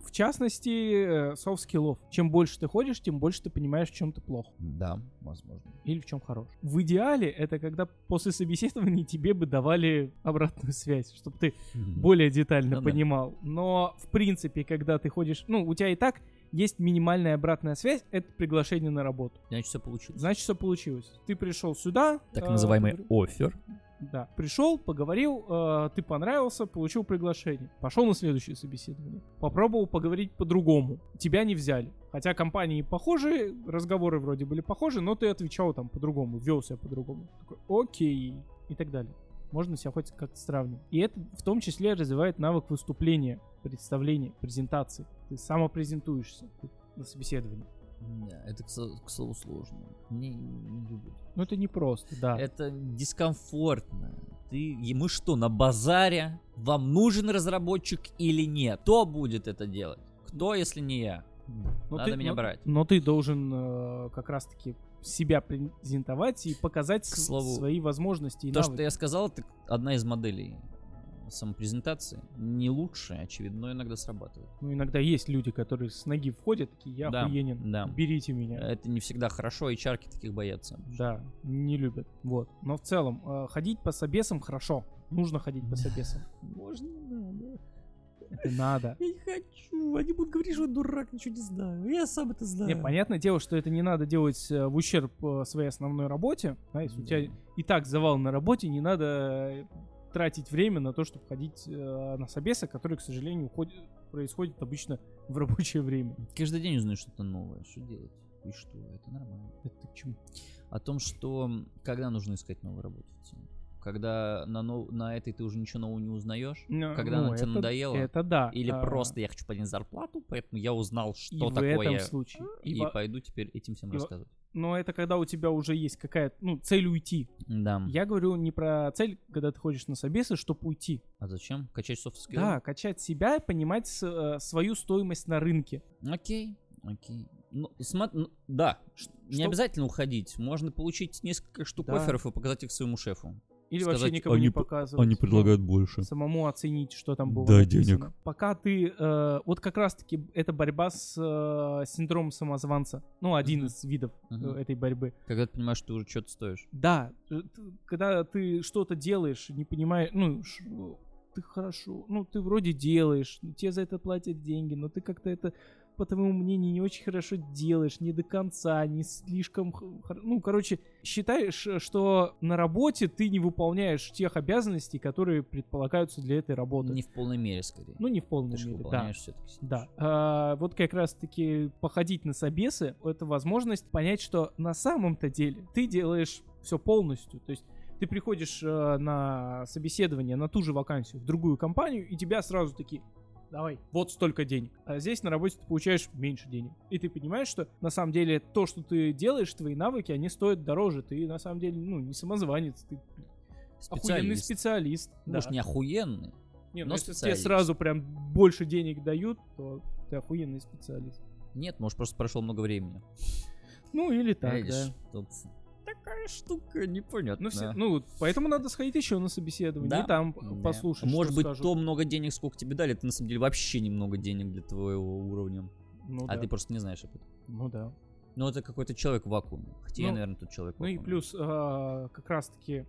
В частности, софт-скиллов. Чем больше ты ходишь, тем больше ты понимаешь, в чем ты плох. Да, возможно. Или в чем хорош. В идеале это когда после собеседования тебе бы давали обратную связь, чтобы ты более детально Ну понимал. Но, в принципе, когда ты ходишь... Ну, у тебя и так есть минимальная обратная связь, это приглашение на работу. Значит, все получилось. Значит, все получилось. Ты пришел сюда... Так э, называемый поговорил- оффер. Да. Пришел, поговорил, э, ты понравился, получил приглашение. Пошел на следующее собеседование. Попробовал поговорить по-другому. Тебя не взяли. Хотя компании похожи, разговоры вроде были похожи, но ты отвечал там по-другому, вел себя по-другому. Такой, окей. И так далее. Можно себя хоть как-то сравнивать. И это в том числе развивает навык выступления, представления, презентации. Ты самопрезентуешься на собеседовании. Да, это, к, слову, сложно. Мне не любят. Ну это не просто, да. Это дискомфортно. Ты, и мы что, на базаре? Вам нужен разработчик или нет? Кто будет это делать? Кто, если не я? Но Надо ты- меня но- брать. Но ты должен э, как раз-таки себя презентовать и показать К слову, свои возможности и То, навыки. что я сказал, это одна из моделей самопрезентации. Не лучшая, очевидно, но иногда срабатывает. Ну, иногда есть люди, которые с ноги входят, такие, я Да, охуенен, да. берите меня. Это не всегда хорошо, и чарки таких боятся. Да, не любят. Вот. Но в целом, э, ходить по собесам хорошо. Нужно ходить по собесам. Можно. Это надо. Я не хочу. Они будут говорить, что я дурак, ничего не знаю. Я сам это знаю. Не, понятное дело, что это не надо делать э, в ущерб э, своей основной работе. Да, если у тебя и так завал на работе, не надо тратить время на то, чтобы ходить э, на собесы, которые, к сожалению, уходят, происходят обычно в рабочее время. Каждый день узнаешь что-то новое. Что делать? И что? Это нормально. Это к чему? О том, что когда нужно искать новую работу в теме. Когда на, нов- на этой ты уже ничего нового не узнаешь. Ну, Когда она тебе это- надоела? Это да. Или А, просто я хочу поднять зарплату, поэтому я узнал, что и в такое. этом случае. И, во- пойду теперь этим всем и рассказывать. Но это когда у тебя уже есть какая-то, ну, цель уйти. Да. Я говорю не про цель, когда ты ходишь на собесы, чтобы уйти. А зачем? Качать скиллы? Да, качать себя и понимать э, свою стоимость на рынке. Окей, окей. Ну, смо- ну, да, ш- не что- обязательно уходить. Можно получить несколько штук Да. офферов и показать их своему шефу. Или Сказать, вообще никому они не показывать. больше. Самому оценить, что там было Да, написано. денег. Пока ты... э, вот как раз-таки это борьба с э, синдромом самозванца. Ну, один из видов э, Мгм. этой борьбы. Когда ты понимаешь, что ты уже что-то стоишь. Да, э, когда ты что-то делаешь, не понимаешь, ну, ш- ты хорошо, ну, ты вроде делаешь, тебе за это платят деньги, но ты как-то это, по твоему мнению, не очень хорошо делаешь, не до конца, не слишком, ну, короче, считаешь, э, что на работе ты не выполняешь тех обязанностей, которые предполагаются для этой работы. Не в полной мере, скорее. Ну, не в полной ты мере, да. все-таки. Да. А, вот как раз-таки походить на собесы — это возможность понять, что на самом-то деле ты делаешь все полностью. То есть ты приходишь э, на собеседование на ту же вакансию в другую компанию, и тебя сразу такие давай, вот столько денег. А здесь на работе ты получаешь меньше денег. И ты понимаешь, что на самом деле то, что ты делаешь, твои навыки, они стоят дороже. Ты на самом деле, ну, не самозванец, ты охуенный Специалист. специалист. Может, да. не охуенный. Не, ну, но если тебе специалист. сразу прям больше денег дают, то ты охуенный специалист. Нет, может, просто прошло много времени. Ну, или так, Видишь, да. тут такая штука непонятная. Ну, все, ну, поэтому надо сходить еще на собеседование Да. и там Да. послушать, Может быть, скажут. то много денег, сколько тебе дали, это на самом деле вообще немного денег для твоего уровня. Ну, а да. ты просто не знаешь об этом. Ну, да. Ну, это какой-то человек в вакууме. Хотя я, Ну, наверное, тут человек в Ну и плюс а, как раз-таки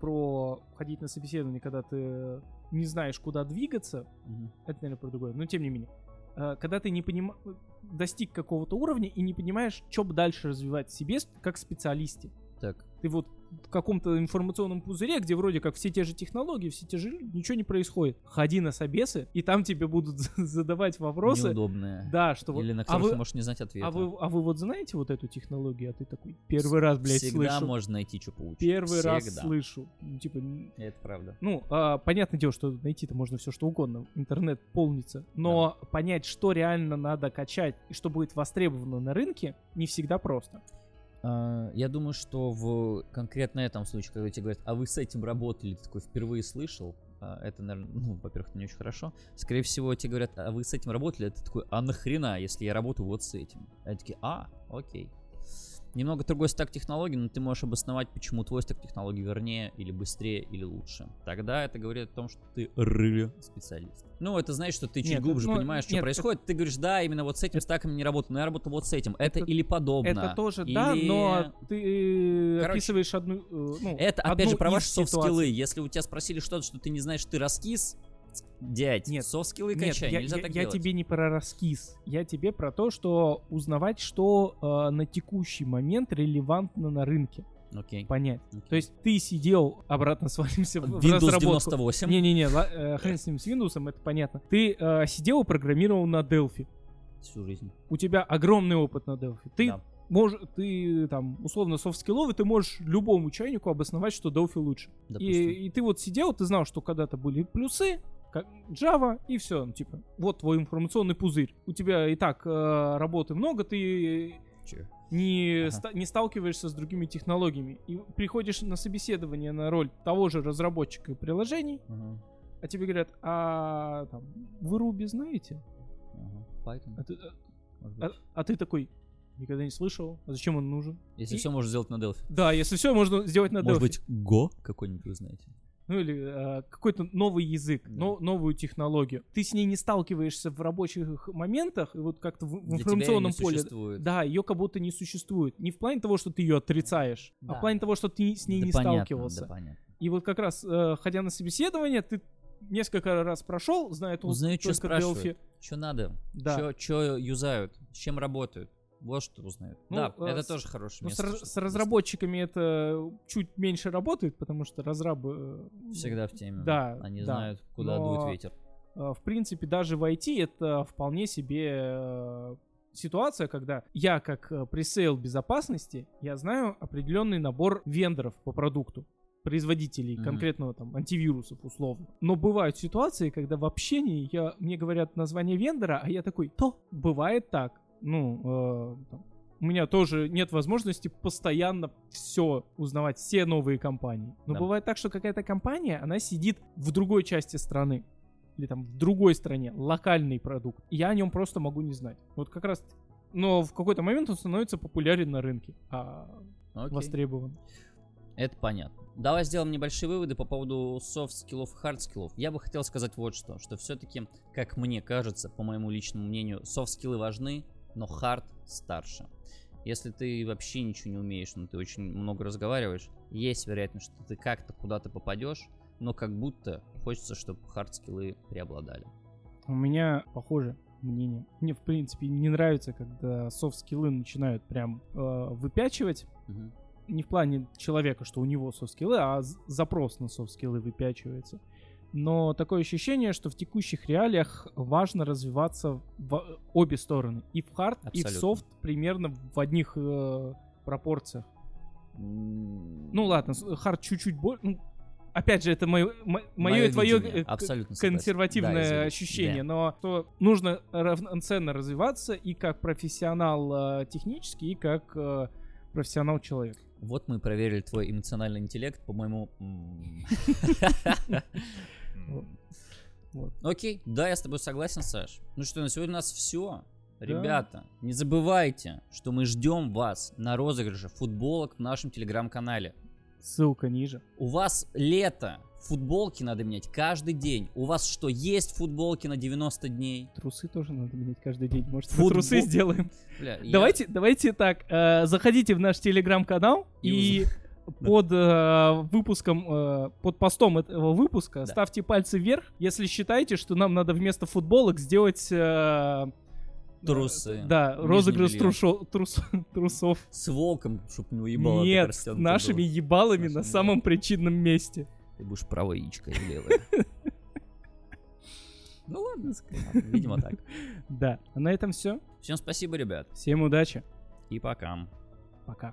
про ходить на собеседование, когда ты не знаешь, куда двигаться, Мгм. это, наверное, про другое, но тем не менее. А, Когда ты не понима... достиг какого-то уровня и не понимаешь, что бы дальше развивать себе как специалисте. Так, Ты вот в каком-то информационном пузыре, где вроде как все те же технологии, все те же... Ничего не происходит. Ходи на собесы, и там тебе будут задавать вопросы. неудобное. Да, что вот... Или на а которых вы, ты можешь не знать ответа. а, вы, а вы вот знаете вот эту технологию, а ты такой первый раз, блядь, Всегда слышу. можно найти, что получить. Первый раз Всегда. слышу. Ну, типа, Это правда. ну, а, понятное дело, что найти-то можно все что угодно. Интернет полнится. Но понять, что реально надо качать и что будет востребовано на рынке, не всегда просто. А, Я думаю, что в конкретно этом случае, когда тебе говорят, а вы с этим работали, ты такой впервые слышал, а, это, наверное, ну, во-первых, это не очень хорошо. Скорее всего, тебе говорят, а вы с этим работали, ты такой, а нахрена, если я работаю вот с этим? Они такие, а, окей. Немного другой стак технологий, но ты можешь обосновать, почему твой стак технологий вернее, или быстрее, или лучше. Тогда это говорит о том, что ты рыли специалист. Ну, это значит, что ты чуть Нет, глубже ну, понимаешь, что нет, происходит. Ты говоришь, да, именно вот с этим стаком не работал, но я работал вот с этим. Это, Это- или подобно. Это тоже, да, или- но ты Короче, описываешь одну... э, ну, Это, опять одну же, про ваши софт-скиллы. Если у тебя спросили что-то, что ты не знаешь, ты раскис, дядь, Нет, софт-скиллы Нет, качай, я, нельзя я- так я делать. тебе не про раскис. Я тебе про то, что узнавать, что э, на текущий момент релевантно на рынке. Окей. Понять. окей. То есть ты сидел, обратно свалимся в, в Windows разработку. 98. Не-не-не, э, хрен с ним, с Windows, это понятно. Ты э, сидел и программировал на Delphi. Всю жизнь. У тебя огромный опыт на Delphi. Ты Да. можешь, ты там, условно, софт-скилловый, ты можешь любому чайнику обосновать, что Delphi лучше. Допустим. И, и ты вот сидел, ты знал, что когда-то были плюсы, как Java, и все, ну, типа, вот твой информационный пузырь. У тебя и так э, работы много, ты Чё? не, Ага. ста- не сталкиваешься с другими технологиями. И приходишь на собеседование на роль того же разработчика приложений, Ага, а тебе говорят, а там, вы Ruby знаете? ага. Python, А ты, может а- быть. а ты такой, никогда не слышал, а зачем он нужен? Если и- все можно сделать на Delphi. Да, если все, можно сделать на Может Delphi. быть, Go какой-нибудь вы знаете? Ну или э, какой-то новый язык, Да. но, новую технологию. Ты с ней не сталкиваешься в рабочих моментах, и вот как-то в, в информационном поле. существует. Да, ее как будто не существует. Не в плане того, что ты ее отрицаешь, а Да. в плане того, что ты с ней Да не понятно, сталкивался. Да, понятно. И вот как раз, э, ходя на собеседование, ты несколько раз прошел, только, Узнают, что только Delphi. спрашивают. Что надо? Да. Что юзают? С чем работают? Вот что узнают. Ну, да, э, это с- тоже хорошее Ну, с, место. чтобы с разработчиками это чуть меньше работает, потому что разрабы... э, ну, Всегда в теме. Да, Они да. знают, куда Но- дует ветер. э, В принципе, даже в IT это вполне себе э, ситуация, когда я как пресейл безопасности, я знаю определенный набор вендоров по продукту производителей Мгм. конкретного там антивирусов условно. Но бывают ситуации, когда в общении я, мне говорят название вендора, а я такой, то бывает так. Ну, э, у меня тоже нет возможности постоянно все узнавать, все новые компании. Но Да. бывает так, что какая-то компания, она сидит в другой части страны или там в другой стране, локальный продукт. И я о нем просто могу не знать. Вот как раз но в какой-то момент он становится популярен на рынке, а Окей. востребован. Это понятно. Давай сделаем небольшие выводы по поводу софт-скиллов и хард-скиллов. Я бы хотел сказать вот что, что все-таки, как мне кажется, по моему личному мнению, софт-скиллы важны, но хард старше. Если ты вообще ничего не умеешь, но ты очень много разговариваешь, есть вероятность, что ты как-то куда-то попадешь, но как будто хочется, чтобы хард-скиллы преобладали. У меня похоже мнение. Мне, в принципе, не нравится, когда софт-скиллы начинают прям э, выпячивать. Мгм. Не в плане человека, что у него софт-скиллы, а запрос на софт-скиллы выпячивается. Но такое ощущение, что в текущих реалиях важно развиваться в обе стороны. И в хард, и в софт примерно в одних э, пропорциях. М, Ну ладно, хард чуть-чуть больше. опять же, это мое, мое и твое видение, абсолютно согласен. консервативное Да, ощущение, Да. но что нужно равноценно развиваться и как профессионал э, технический, и как э, профессионал человек. Вот мы проверили твой эмоциональный интеллект, по-моему. Вот. Вот. Окей, да, я с тобой согласен, Саш. Ну что, на сегодня у нас все. Ребята, не забывайте, что мы ждем вас на розыгрыше футболок в нашем телеграм-канале. Ссылка ниже. У вас лето, футболки надо менять каждый день. У вас что, есть футболки на 90 дней? Трусы тоже надо менять каждый день. Может, Футбол- трусы сделаем. Бля, я- Давайте, давайте так. э, заходите в наш телеграм-канал И и, под э, выпуском, э, под постом этого выпуска Да. ставьте пальцы вверх, если считаете, что нам надо вместо футболок сделать э, Трусы. э, Да, Нижнее розыгрыш трушо- трус- трусов. С волком, чтоб не уебало. Нет, нашими было. ебалами Нашими на самом причинном месте. Ты будешь правое яичко или левое. Ну ладно, ладно, видимо так. Да. А на этом все. Всем спасибо, ребят, Всем удачи. и пока. Пока.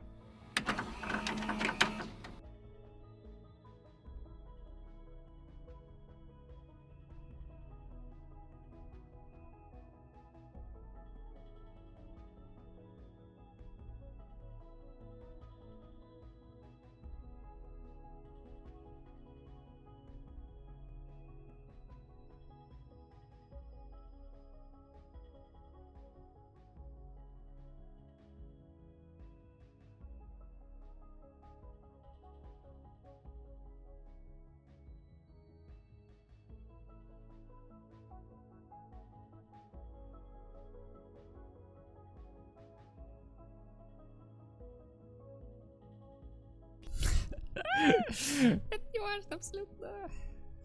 Это не важно абсолютно.